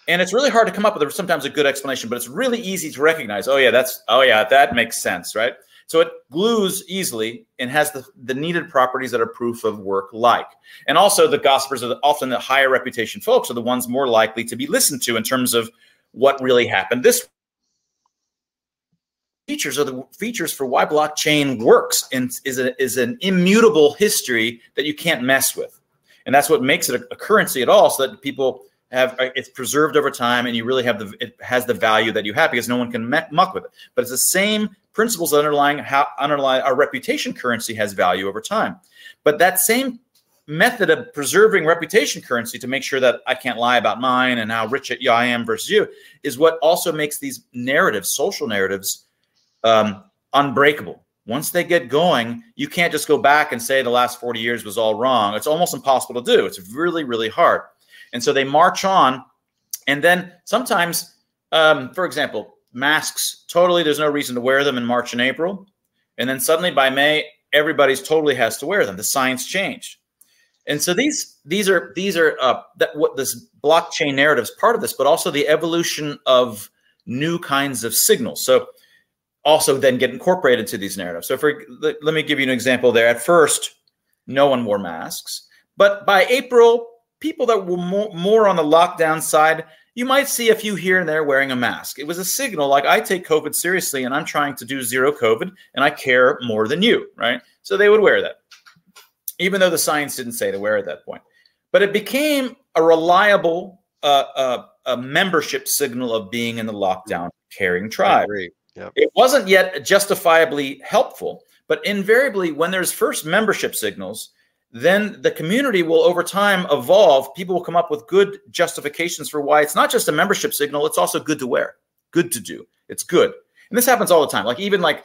And it's really hard to come up with sometimes a good explanation, but it's really easy to recognize. Oh yeah, that's oh yeah, that makes sense, right? So it glues easily and has the, the needed properties that are proof of work like. And also the gossipers are the, often the higher reputation folks are the ones more likely to be listened to in terms of what really happened this features are the features for why blockchain works and is, a, is an immutable history that you can't mess with. And that's what makes it a, a currency at all, so that people have uh, it's preserved over time and you really have the it has the value that you have because no one can muck with it. But it's the same principles underlying how underlie our reputation currency has value over time. But that same method of preserving reputation currency to make sure that I can't lie about mine and how rich I am versus you is what also makes these narratives, social narratives, um, unbreakable. Once they get going, you can't just go back and say the last 40 years was all wrong. It's almost impossible to do. It's really, really hard. And so they march on. And then sometimes, um, for example, masks, totally, there's no reason to wear them in March and April. And then suddenly by May, everybody's totally has to wear them. The science changed. And so these these are these are uh, that what this blockchain narrative is part of this, but also the evolution of new kinds of signals. So also then get incorporated into these narratives. So for let, let me give you an example there. At first, no one wore masks, but by April, people that were more, more on the lockdown side, you might see a few here and there wearing a mask. It was a signal like I take COVID seriously and I'm trying to do zero COVID and I care more than you, right? So they would wear that, even though the science didn't say to wear at that point. But it became a reliable uh, uh, a membership signal of being in the lockdown caring tribe. It wasn't yet justifiably helpful, but invariably, when there's first membership signals, then the community will over time evolve. People will come up with good justifications for why it's not just a membership signal, it's also good to wear, good to do. It's good. And this happens all the time. Like, even like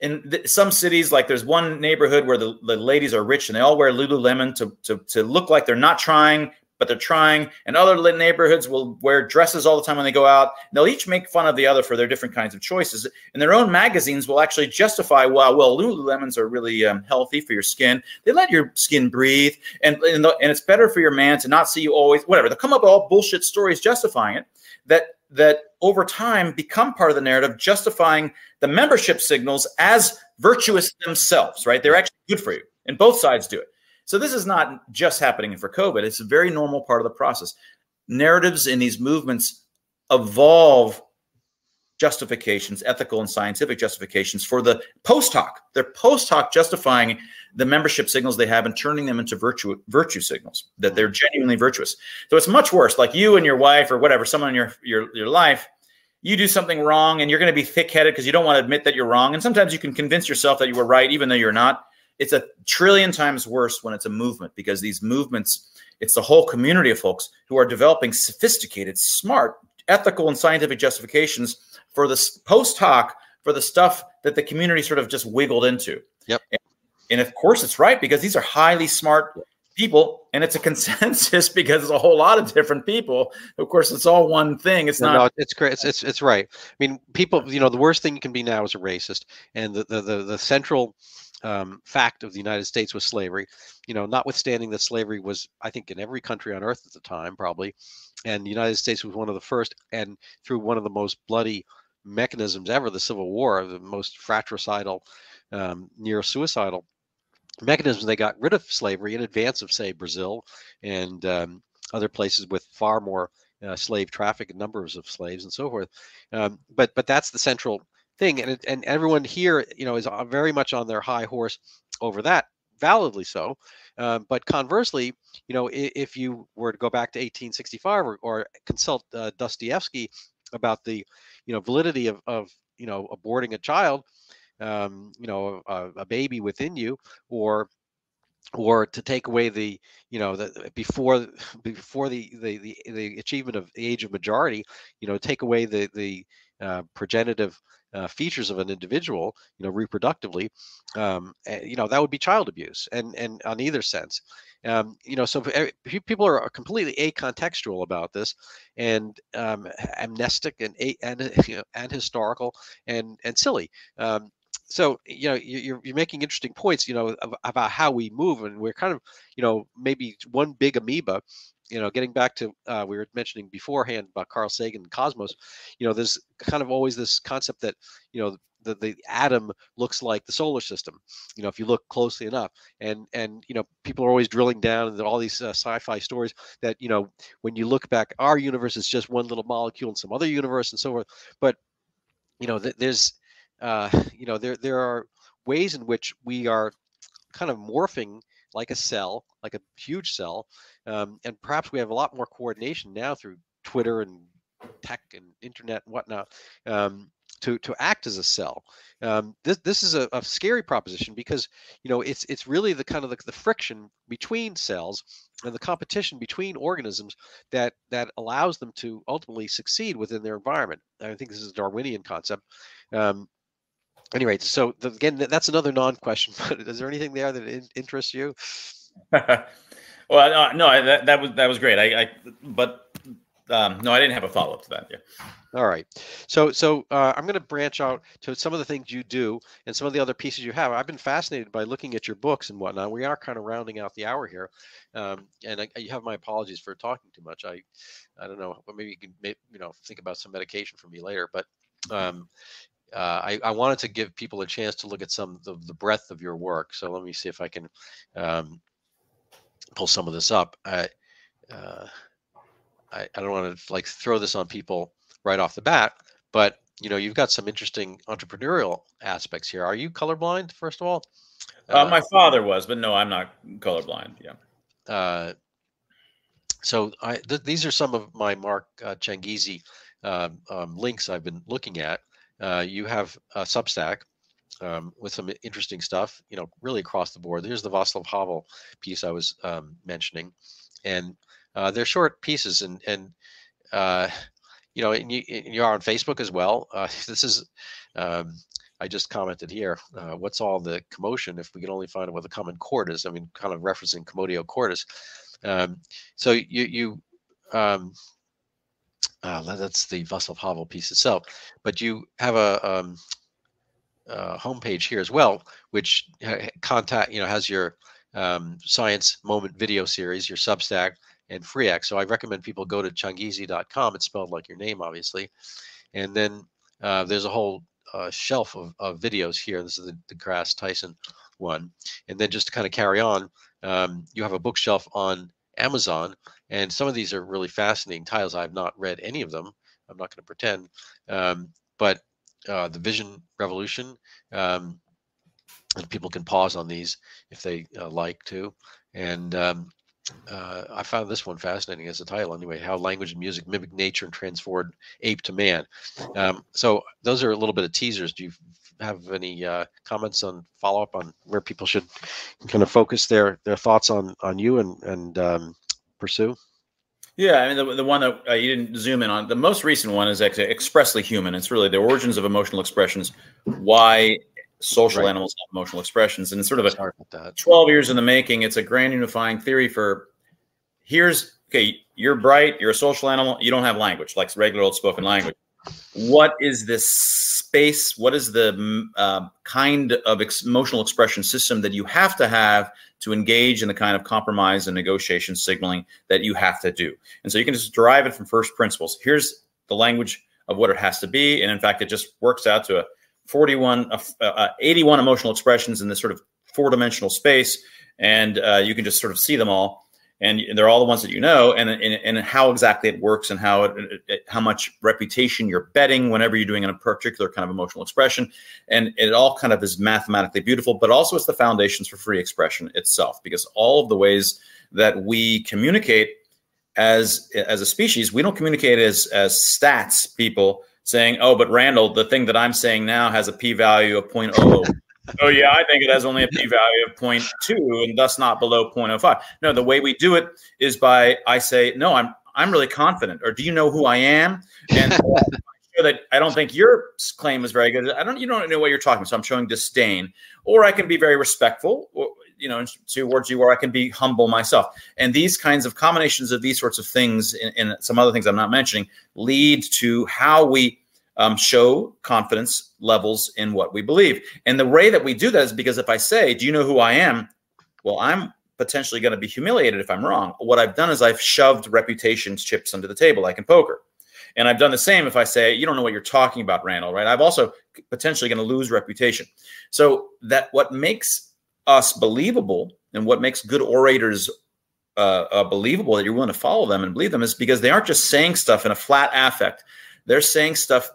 in th- some cities, like there's one neighborhood where the, the ladies are rich and they all wear Lululemon to, to, to look like they're not trying but they're trying. And other neighborhoods will wear dresses all the time when they go out. They'll each make fun of the other for their different kinds of choices. And their own magazines will actually justify, well, well, Lululemons are really um, healthy for your skin. They let your skin breathe, and and, the, and it's better for your man to not see you always. Whatever. They'll come up with all bullshit stories justifying it. That that over time become part of the narrative, justifying the membership signals as virtuous themselves. Right? They're actually good for you, and both sides do it. So this is not just happening for COVID. It's a very normal part of the process. Narratives in these movements evolve justifications, ethical and scientific justifications for the post hoc. They're post hoc justifying the membership signals they have and turning them into virtue virtue signals that they're genuinely virtuous. So it's much worse. Like you and your wife or whatever, someone in your your your life, you do something wrong and you're going to be thick-headed because you don't want to admit that you're wrong. And sometimes you can convince yourself that you were right even though you're not. It's a trillion times worse when it's a movement because these movements, it's the whole community of folks who are developing sophisticated, smart, ethical and scientific justifications for the post hoc for the stuff that the community sort of just wiggled into. Yep. And, and of course, it's right because these are highly smart people, and it's a consensus because it's a whole lot of different people. Of course, it's all one thing. It's No, not. no, it's great. It's, it's it's right. I mean, people. You know, the worst thing you can be now is a racist, and the the the, the central um, fact of the United States was slavery. You know, notwithstanding that slavery was, I think, in every country on earth at the time, probably, and the United States was one of the first, and through one of the most bloody mechanisms ever, the Civil War, the most fratricidal, um, near suicidal mechanisms. They got rid of slavery in advance of, say, Brazil and um, other places with far more uh, slave traffic and numbers of slaves and so forth. Um, but but that's the central thing, and it, and everyone here, you know, is uh, very much on their high horse over that, validly so. Um, but conversely, you know, if, if, you were to go back to 1865 or, or consult uh, Dostoevsky about the, you know, validity of, of you know aborting a child, um, you know, a, a baby within you, or or to take away the you know the before before the the the, the achievement of the age of majority you know take away the the uh, progenitive uh, features of an individual you know reproductively um, you know that would be child abuse and and on either sense. Um, you know so people are completely acontextual about this and um, amnestic and and you know, and historical and and silly. Um, so you know you're, you're making interesting points you know about how we move and we're kind of you know maybe one big amoeba you know getting back to uh, we were mentioning beforehand about carl sagan and cosmos you know there's kind of always this concept that you know the, the atom looks like the solar system you know if you look closely enough. And and you know people are always drilling down into all these uh, sci-fi stories that you know when you look back our universe is just one little molecule in some other universe and so forth. But you know th- there's uh, you know, there there are ways in which we are kind of morphing like a cell, like a huge cell, um, and perhaps we have a lot more coordination now through Twitter and tech and internet and whatnot um, to to act as a cell. Um, this this is a, a, scary proposition because you know it's it's really the kind of the, the friction between cells and the competition between organisms that that allows them to ultimately succeed within their environment. I think this is a Darwinian concept. Um, anyway, so the, again, that's another non-question. But is there anything there that in, interests you? well, uh, no, I, that, that was that was great. I, I but um, no, I didn't have a follow up to that. Yeah. All right. So so uh, I'm going to branch out to some of the things you do and some of the other pieces you have. I've been fascinated by looking at your books and whatnot. We are kind of rounding out the hour here, um, and I, you have my apologies for talking too much. I I don't know. Maybe you can you know think about some medication for me later, but um, uh, I, I, wanted to give people a chance to look at some of the breadth of your work. So let me see if I can um, pull some of this up. I, uh, I, I, don't want to like throw this on people right off the bat, but you know, you've got some interesting entrepreneurial aspects here. Are you colorblind, first of all? Uh, my father was, but no, I'm not colorblind. Yeah. Uh, so I, th- these are some of my Mark uh, Changizi um, um, links I've been looking at. Uh, you have a Substack um, with some interesting stuff, you know, really across the board. Here's the Václav Havel piece I was um, mentioning, and uh, they're short pieces, and and uh, you know, and you, and you are on Facebook as well. Uh, this is. Um, I just commented here. Uh, what's all the commotion if we can only find out what the common chord is? I mean, kind of referencing Commotio cordis. Um, so you you um, uh, that's the Václav Havel piece itself. But you have a, um, a homepage here as well, which contact you know has your um, science moment video series, your Substack, and FreeX. So I recommend people go to changizi.com. It's spelled like your name, obviously, and then uh, there's a whole uh, shelf of, of, videos here. This is the deGrasse Tyson one, and then just to kind of carry on, um, you have a bookshelf on Amazon. And some of these are really fascinating titles. I've not read any of them. I'm not going to pretend. Um, but uh, the Vision Revolution. Um, and people can pause on these if they uh, like to. And um, uh, I found this one fascinating as a title, anyway. How language and music mimic nature and transform ape to man. Um, so those are a little bit of teasers. Do you have any uh, comments on follow up on where people should kind of focus their their thoughts on on you and and um, pursue? Yeah, I mean the, the one that uh, you didn't zoom in on. The most recent one is actually expressly human. It's really the origins of emotional expressions, why social right. animals have emotional expressions, and it's sort of a twelve years in the making. It's a grand unifying theory for here's okay. You're bright. You're a social animal. You don't have language like regular old spoken language. What is this space? What is the uh, kind of ex- emotional expression system that you have to have to engage in the kind of compromise and negotiation signaling that you have to do? And so you can just derive it from first principles. Here's the language of what it has to be, and in fact, it just works out to a 41, uh, uh, 81 emotional expressions in this sort of four dimensional space. And uh, you can just sort of see them all. And they're all the ones that you know, and, and, and how exactly it works, and how it, it, how much reputation you're betting whenever you're doing a particular kind of emotional expression, and it all kind of is mathematically beautiful. But also, it's the foundations for free expression itself, because all of the ways that we communicate as as a species, we don't communicate as as stats people saying, "Oh, but Randall, the thing that I'm saying now has a p-value of 0.00." oh yeah, I think it has only a p-value of 0.2 and thus not below 0.05. No, the way we do it is by I say, "No, I'm I'm really confident," or "Do you know who I am?" And that I don't think your claim is very good. I don't you don't know what you're talking about. So I'm showing disdain, or I can be very respectful, you know, towards you, or I can be humble myself. And these kinds of combinations of these sorts of things and, and some other things I'm not mentioning lead to how we um, show confidence levels in what we believe. And the way that we do that is because if I say, "Do you know who I am?" Well, I'm potentially going to be humiliated if I'm wrong. What I've done is I've shoved reputation chips under the table, like in poker. And I've done the same if I say, you don't know what you're talking about, Randall, right? I've also potentially going to lose reputation. So that what makes us believable and what makes good orators uh, uh, believable that you're willing to follow them and believe them is because they aren't just saying stuff in a flat affect. They're saying stuff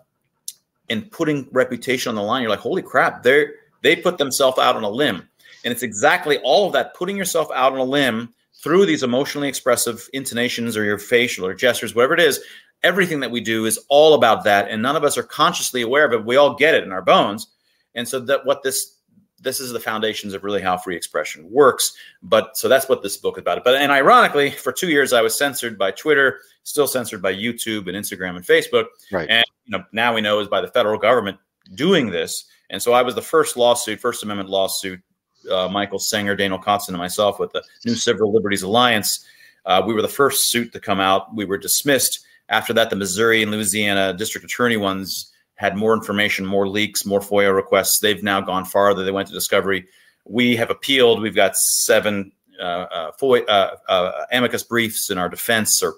and putting reputation on the line. You're like, holy crap, they they put themselves out on a limb. And it's exactly all of that, putting yourself out on a limb through these emotionally expressive intonations or your facial or gestures, whatever it is. Everything that we do is all about that. And none of us are consciously aware of it. We all get it in our bones. And so that what this this is the foundations of really how free expression works. But so that's what this book is about. But and ironically, for two years I was censored by Twitter, still censored by YouTube and Instagram and Facebook. Right. And you know now we know is by the federal government doing this. And so I was the first lawsuit, First Amendment lawsuit. Uh, Michael Senger, Daniel Kotzin, and myself with the New Civil Liberties Alliance. Uh, we were the first suit to come out. We were dismissed. After that, the Missouri and Louisiana district attorney ones had more information, more leaks, more FOIA requests. They've now gone farther. They went to discovery. We have appealed. We've got seven uh, uh, FOIA, uh, uh amicus briefs in our defense, or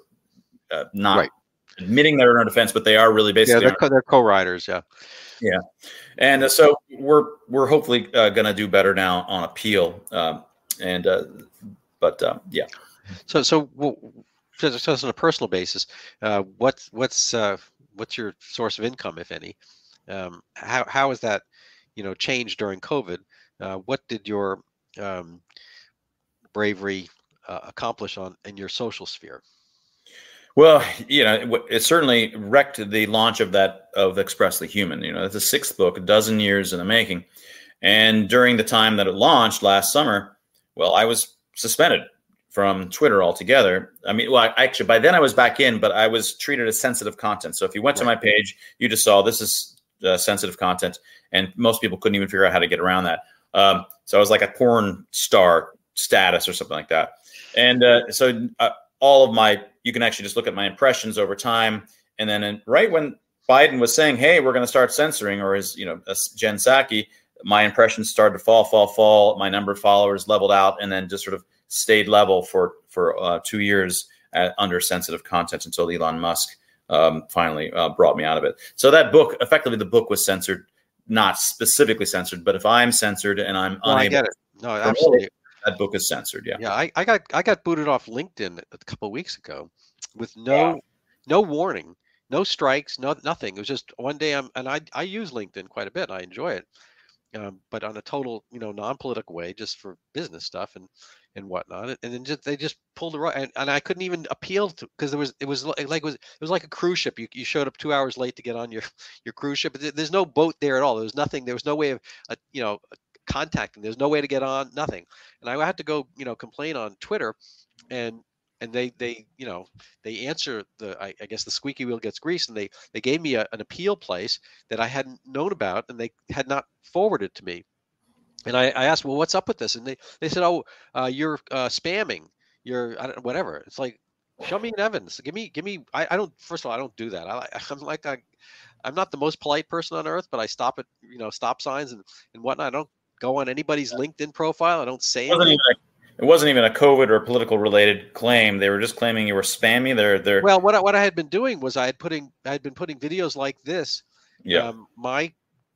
uh, not right. admitting they're in our defense, but they are really basically. Yeah, they're, co- co-writers. Yeah. Yeah, and uh, so we're we're hopefully going to do better now on appeal, um, and but yeah. So so well, just on a personal basis, what's what's what's your source of income, if any? Um, how how has that, you know, changed during COVID? Uh, what did your um, bravery uh, accomplish on in your social sphere? Well, you know, it certainly wrecked the launch of that of Expressly Human. You know, it's the sixth book, a dozen years in the making, and during the time that it launched last summer, well, I was suspended from Twitter altogether. I mean, well, I, actually, by then I was back in, but I was treated as sensitive content. So if you went right. to my page, you just saw this is uh, sensitive content, and most people couldn't even figure out how to get around that. Um, so I was like a porn star status or something like that. And uh, so uh, all of my, you can actually just look at my impressions over time. And then in, right when Biden was saying, "Hey, we're going to start censoring," or his, you know, Jen Psaki, my impressions started to fall, fall, fall. My number of followers leveled out, and then just sort of stayed level for for uh, two years at, under sensitive content until Elon Musk um, finally uh, brought me out of it. So that book, effectively, the book was censored, not specifically censored, but if I'm censored and I'm no, unable, I get it. No, absolutely. It, that book is censored. Yeah. Yeah, I, I got I got booted off LinkedIn a couple of weeks ago with no yeah. no warning. no strikes, no nothing. It was just one day. I'm and I I use LinkedIn quite a bit. I enjoy it, um, but on a total you know non-political way, just for business stuff and and whatnot. And then just they just pulled the rug, and, and I couldn't even appeal to because there was it was like it was it was like a cruise ship. You you showed up two hours late to get on your your cruise ship. There's no boat there at all. There was nothing. There was no way of uh, you know contacting. There's no way to get on. Nothing. And I had to go you know complain on Twitter, and and they they you know they answer the I, I, guess the squeaky wheel gets greased and they they gave me a, an appeal place that i hadn't known about and they had not forwarded to me and i, I asked well what's up with this and they they said oh uh, you're uh, spamming you're I don't, whatever it's like show me an evidence give me give me I, I don't first of all i don't do that I, i'm like I, i'm not the most polite person on earth but i stop at you know stop signs and and whatnot i don't go on anybody's linkedin profile i don't say anything it wasn't even a COVID or political related claim. They were just claiming you were spammy. They're they're well. What I, what I had been doing was I had putting I had been putting videos like this. Yeah. Um, my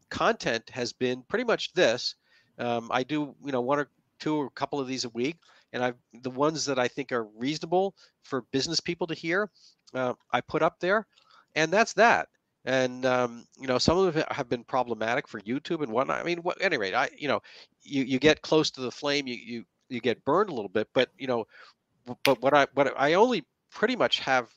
content has been pretty much this. Um, I do you know one or two or a couple of these a week, and I the ones that I think are reasonable for business people to hear, uh, I put up there, and that's that. And um, you know, some of them have been problematic for YouTube and whatnot. I mean, what, at any rate, I you know, you you get close to the flame, you you you get burned a little bit. But you know, but what I what I only pretty much have,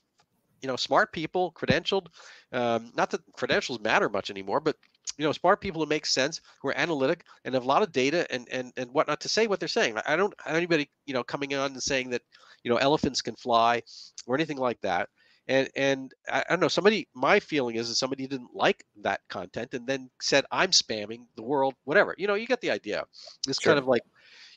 you know, smart people credentialed. Um, not that credentials matter much anymore, but you know, smart people who make sense, who are analytic and have a lot of data and and and whatnot to say what they're saying. I don't have anybody you know coming on and saying that you know elephants can fly or anything like that. And and I, I don't know. Somebody, my feeling is that somebody didn't like that content and then said I'm spamming the world, whatever. You know, you get the idea. It's sure. kind of like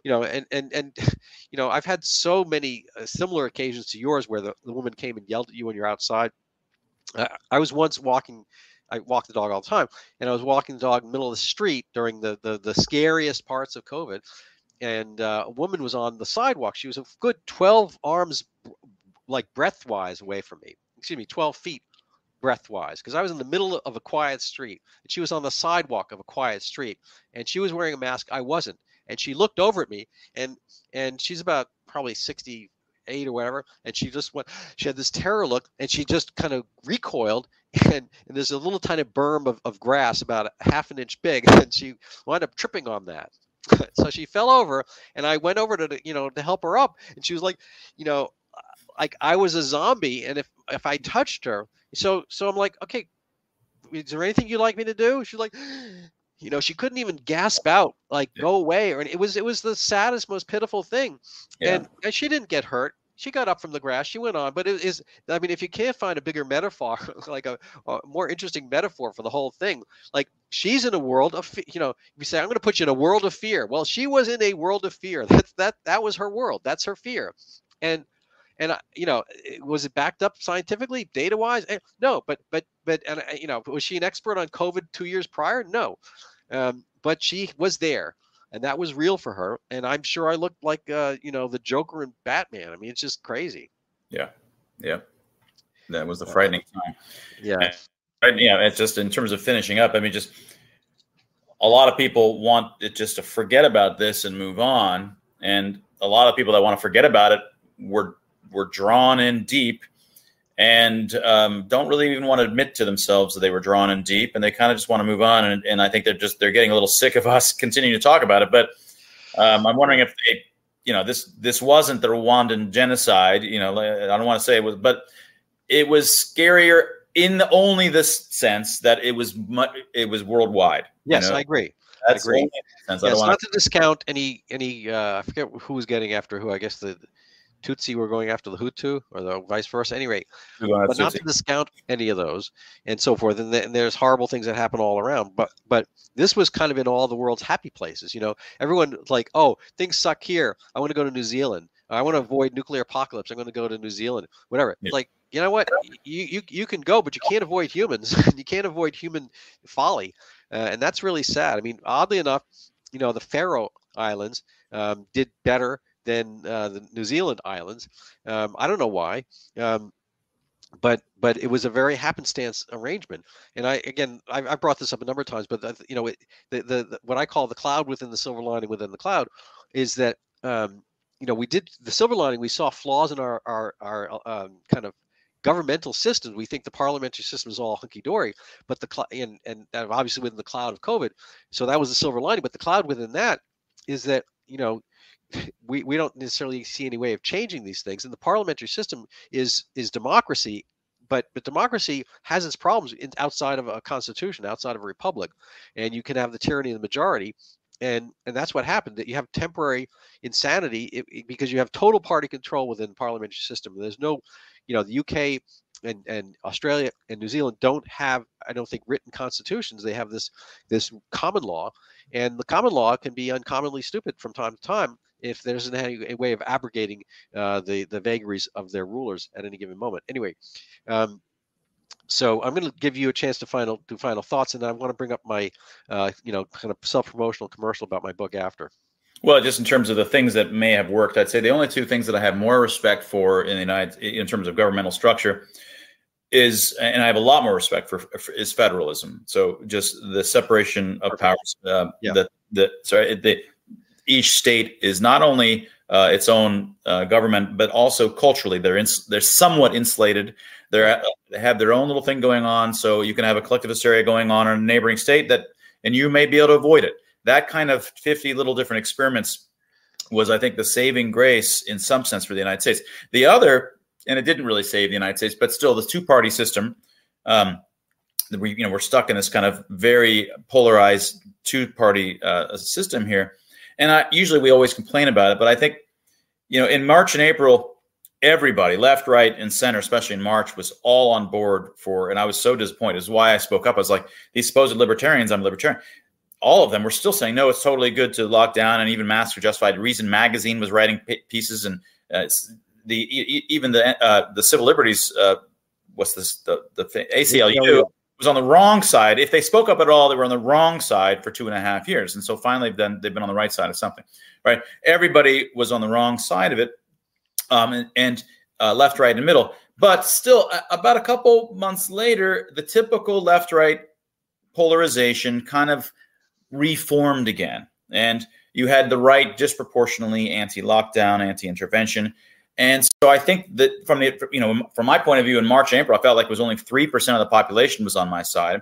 you know, and and and you know, I've had so many uh, similar occasions to yours where the, the woman came and yelled at you when you're outside. Uh, I was once walking. I walk the dog all the time, and I was walking the dog middle of the street during the the, the scariest parts of COVID, and uh, a woman was on the sidewalk. She was a good 12 arms, like breathwise, away from me. Excuse me, 12 feet breathwise, because I was in the middle of a quiet street, and she was on the sidewalk of a quiet street, and she was wearing a mask. I wasn't, and she looked over at me and and she's about probably 68 or whatever and she just went she had this terror look and she just kind of recoiled and, and there's a little tiny berm of, of grass about a half an inch big and she wound up tripping on that. So she fell over and i went over to you know to help her up and she was like you know like i was a zombie and if if i touched her so so i'm like okay is there anything you'd like me to do? She's like you know she couldn't even gasp out like go away or and it was it was the saddest most pitiful thing. Yeah. and and she didn't get hurt she got up from the grass she went on but it is i mean if you can't find a bigger metaphor like a, a more interesting metaphor for the whole thing like she's in a world of you know you say i'm going to put you in a world of fear. Well she was in a world of fear. That's that that was her world. That's her fear. And and you know was it backed up scientifically data wise eh, no but but but and you know was she an expert on covid two years prior? No. Um, but she was there and that was real for her and i'm sure i looked like uh, you know the joker and batman. I mean it's just crazy. Yeah. Yeah. That was the frightening time. Yeah. And, yeah it's just in terms of finishing up i mean just a lot of people want it just to forget about this and move on and a lot of people that want to forget about it were were drawn in deep and um, don't really even want to admit to themselves that they were drawn in deep and they kind of just want to move on and, and i think they're just they're getting a little sick of us continuing to talk about it but um, i'm wondering if they you know this this wasn't the rwandan genocide you know i don't want to say it was but it was scarier in only this sense that it was it was worldwide yes you know? i agree That's I agree. Yes, not to discount any any. Uh, I forget who was getting after who. I guess the Tutsi were going after the Hutu or the vice versa. Any rate, but not to discount any of those and so forth. And, th- and, there's horrible things that happen all around. But but this was kind of in all the world's happy places. You know, everyone like, oh, things suck here. I want to go to New Zealand. I want to avoid nuclear apocalypse. I'm going to go to New Zealand. Whatever. Yeah. Like you know what? You you you can go, but you can't avoid humans. you can't avoid human folly, uh, and that's really sad. I mean, oddly enough, you know, the Faroe Islands um, did better than uh, the New Zealand islands. Um, I don't know why, um, but but it was a very happenstance arrangement. And I again I, I brought this up a number of times, but the, you know it, the, the, the what I call the cloud within the silver lining within the cloud is that um, you know we did the silver lining. We saw flaws in our our our um, kind of governmental systems, we think the parliamentary system is all hunky dory, but the cl- and and obviously within the cloud of COVID, so that was the silver lining. But the cloud within that is that you know we, we don't necessarily see any way of changing these things and the parliamentary system is is democracy but but democracy has its problems in, outside of a constitution outside of a republic and you can have the tyranny of the majority and and that's what happened that you have temporary insanity it, it, because you have total party control within the parliamentary system. There's no you know the uk and, and australia and new zealand don't have i don't think written constitutions. They have this this common law and the common law can be uncommonly stupid from time to time if there isn't any a way of abrogating uh, the the vagaries of their rulers at any given moment. Anyway, um, so I'm going to give you a chance to final do final thoughts, and I want to bring up my uh, you know kind of self promotional commercial about my book after. Well, just in terms of the things that may have worked, I'd say the only two things that I have more respect for in the United in terms of governmental structure is, and I have a lot more respect for, for is federalism. So just the separation of powers. Uh, yeah. The the sorry the each state is not only uh, its own uh, government, but also culturally they're they're somewhat insulated. They're, they have their own little thing going on, so you can have a collective hysteria going on in a neighboring state that, and you may be able to avoid it. That kind of fifty little different experiments was, I think, the saving grace in some sense for the United States. The other, and it didn't really save the United States, but still, the two-party system. Um, we, you know, we're stuck in this kind of very polarized two-party uh, system here and I, usually we always complain about it, but I think, you know, in March and April, everybody, left, right, and center, especially in March, was all on board for. And I was so disappointed. Is why I spoke up. I was like, these supposed libertarians, I'm a libertarian. All of them were still saying, no, it's totally good to lock down, and even Masks for Justified. Reason magazine was writing pieces, and uh, the even the uh, the civil liberties. Uh, what's this? The the ACLU was on the wrong side. If they spoke up at all, they were on the wrong side for two and a half years. And so finally, then they've been on the right side of something, right? Everybody was on the wrong side of it, um, and, and uh, left, right, and middle. But still, about a couple months later, the typical left-right polarization kind of reformed again, and you had the right disproportionately anti-lockdown, anti-intervention, and so I think that from the you know from my point of view in March April, I felt like it was only three percent of the population was on my side,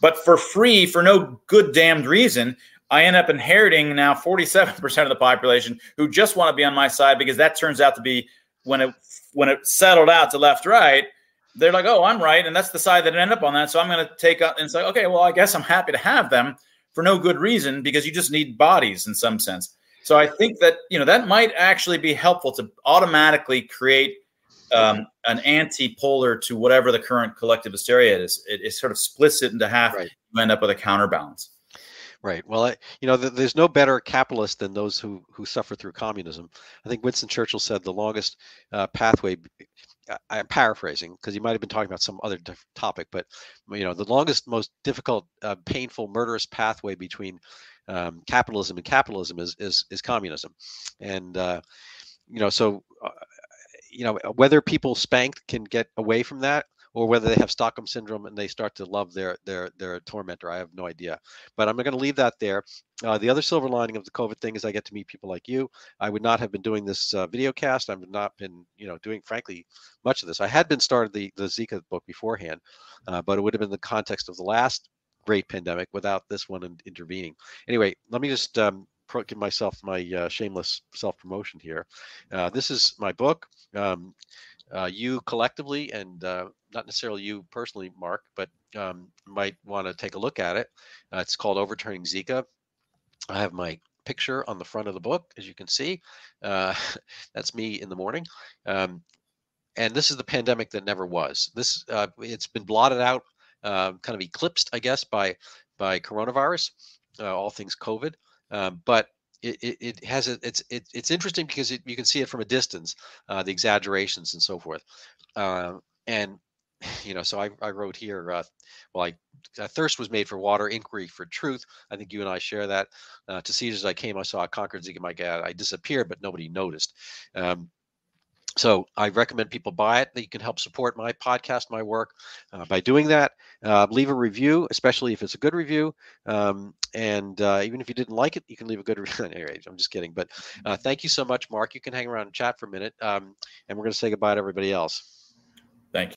but for free for no good damned reason. I end up inheriting now 47% of the population who just want to be on my side because that turns out to be when it when it settled out to left right, they're like, oh, I'm right, and that's the side that ended up on that. So I'm going to take up and say, okay, well, I guess I'm happy to have them for no good reason because you just need bodies in some sense. So I think that you know that might actually be helpful to automatically create um, an anti-polar to whatever the current collective hysteria is. It, it sort of splits it into half. Right. You end up with a counterbalance. Right. Well, I, you know, th- there's no better capitalist than those who who suffer through communism. I think Winston Churchill said the longest uh, pathway. I, am paraphrasing because he might have been talking about some other topic, but you know, the longest, most difficult, uh, painful, murderous pathway between um, capitalism and capitalism is is, is communism, and uh, you know so uh, you know whether people spanked can get away from that or whether they have Stockholm syndrome and they start to love their their their tormentor. I have no idea. But I'm going to leave that there. Uh, the other silver lining of the COVID thing is I get to meet people like you. I would not have been doing this uh, video cast. I have not been, you know, doing frankly much of this. I had been started the the Zika book beforehand, uh, but it would have been the context of the last great pandemic without this one in, intervening. Anyway, let me just um, give myself my uh, shameless self promotion here. Uh, this is my book. Um, uh, you collectively, and uh, not necessarily you personally, Mark, but um, might want to take a look at it. Uh, it's called Overturning Zika. I have my picture on the front of the book, as you can see. Uh, that's me in the morning. Um, and this is the pandemic that never was. This it's been blotted out uh, kind of eclipsed, I guess, by by coronavirus, uh, all things COVID. Um, but it, it, it, has a, it's it, it's interesting because it, you can see it from a distance, uh, the exaggerations and so forth. Uh, and you know, so I, I wrote here. Uh, well, I uh, thirst was made for water, inquiry for truth. I think you and I share that. Uh, to Caesar's I came, I saw, a conquered Zika, my God, I disappeared, but nobody noticed. Um, so I recommend people buy it. That you can help support my podcast, my work, uh, by doing that. Uh, leave a review, especially if it's a good review. Um, and uh, even if you didn't like it, you can leave a good review. anyway, I'm just kidding. But uh, thank you so much, Mark. You can hang around and chat for a minute, um, and we're going to say goodbye to everybody else.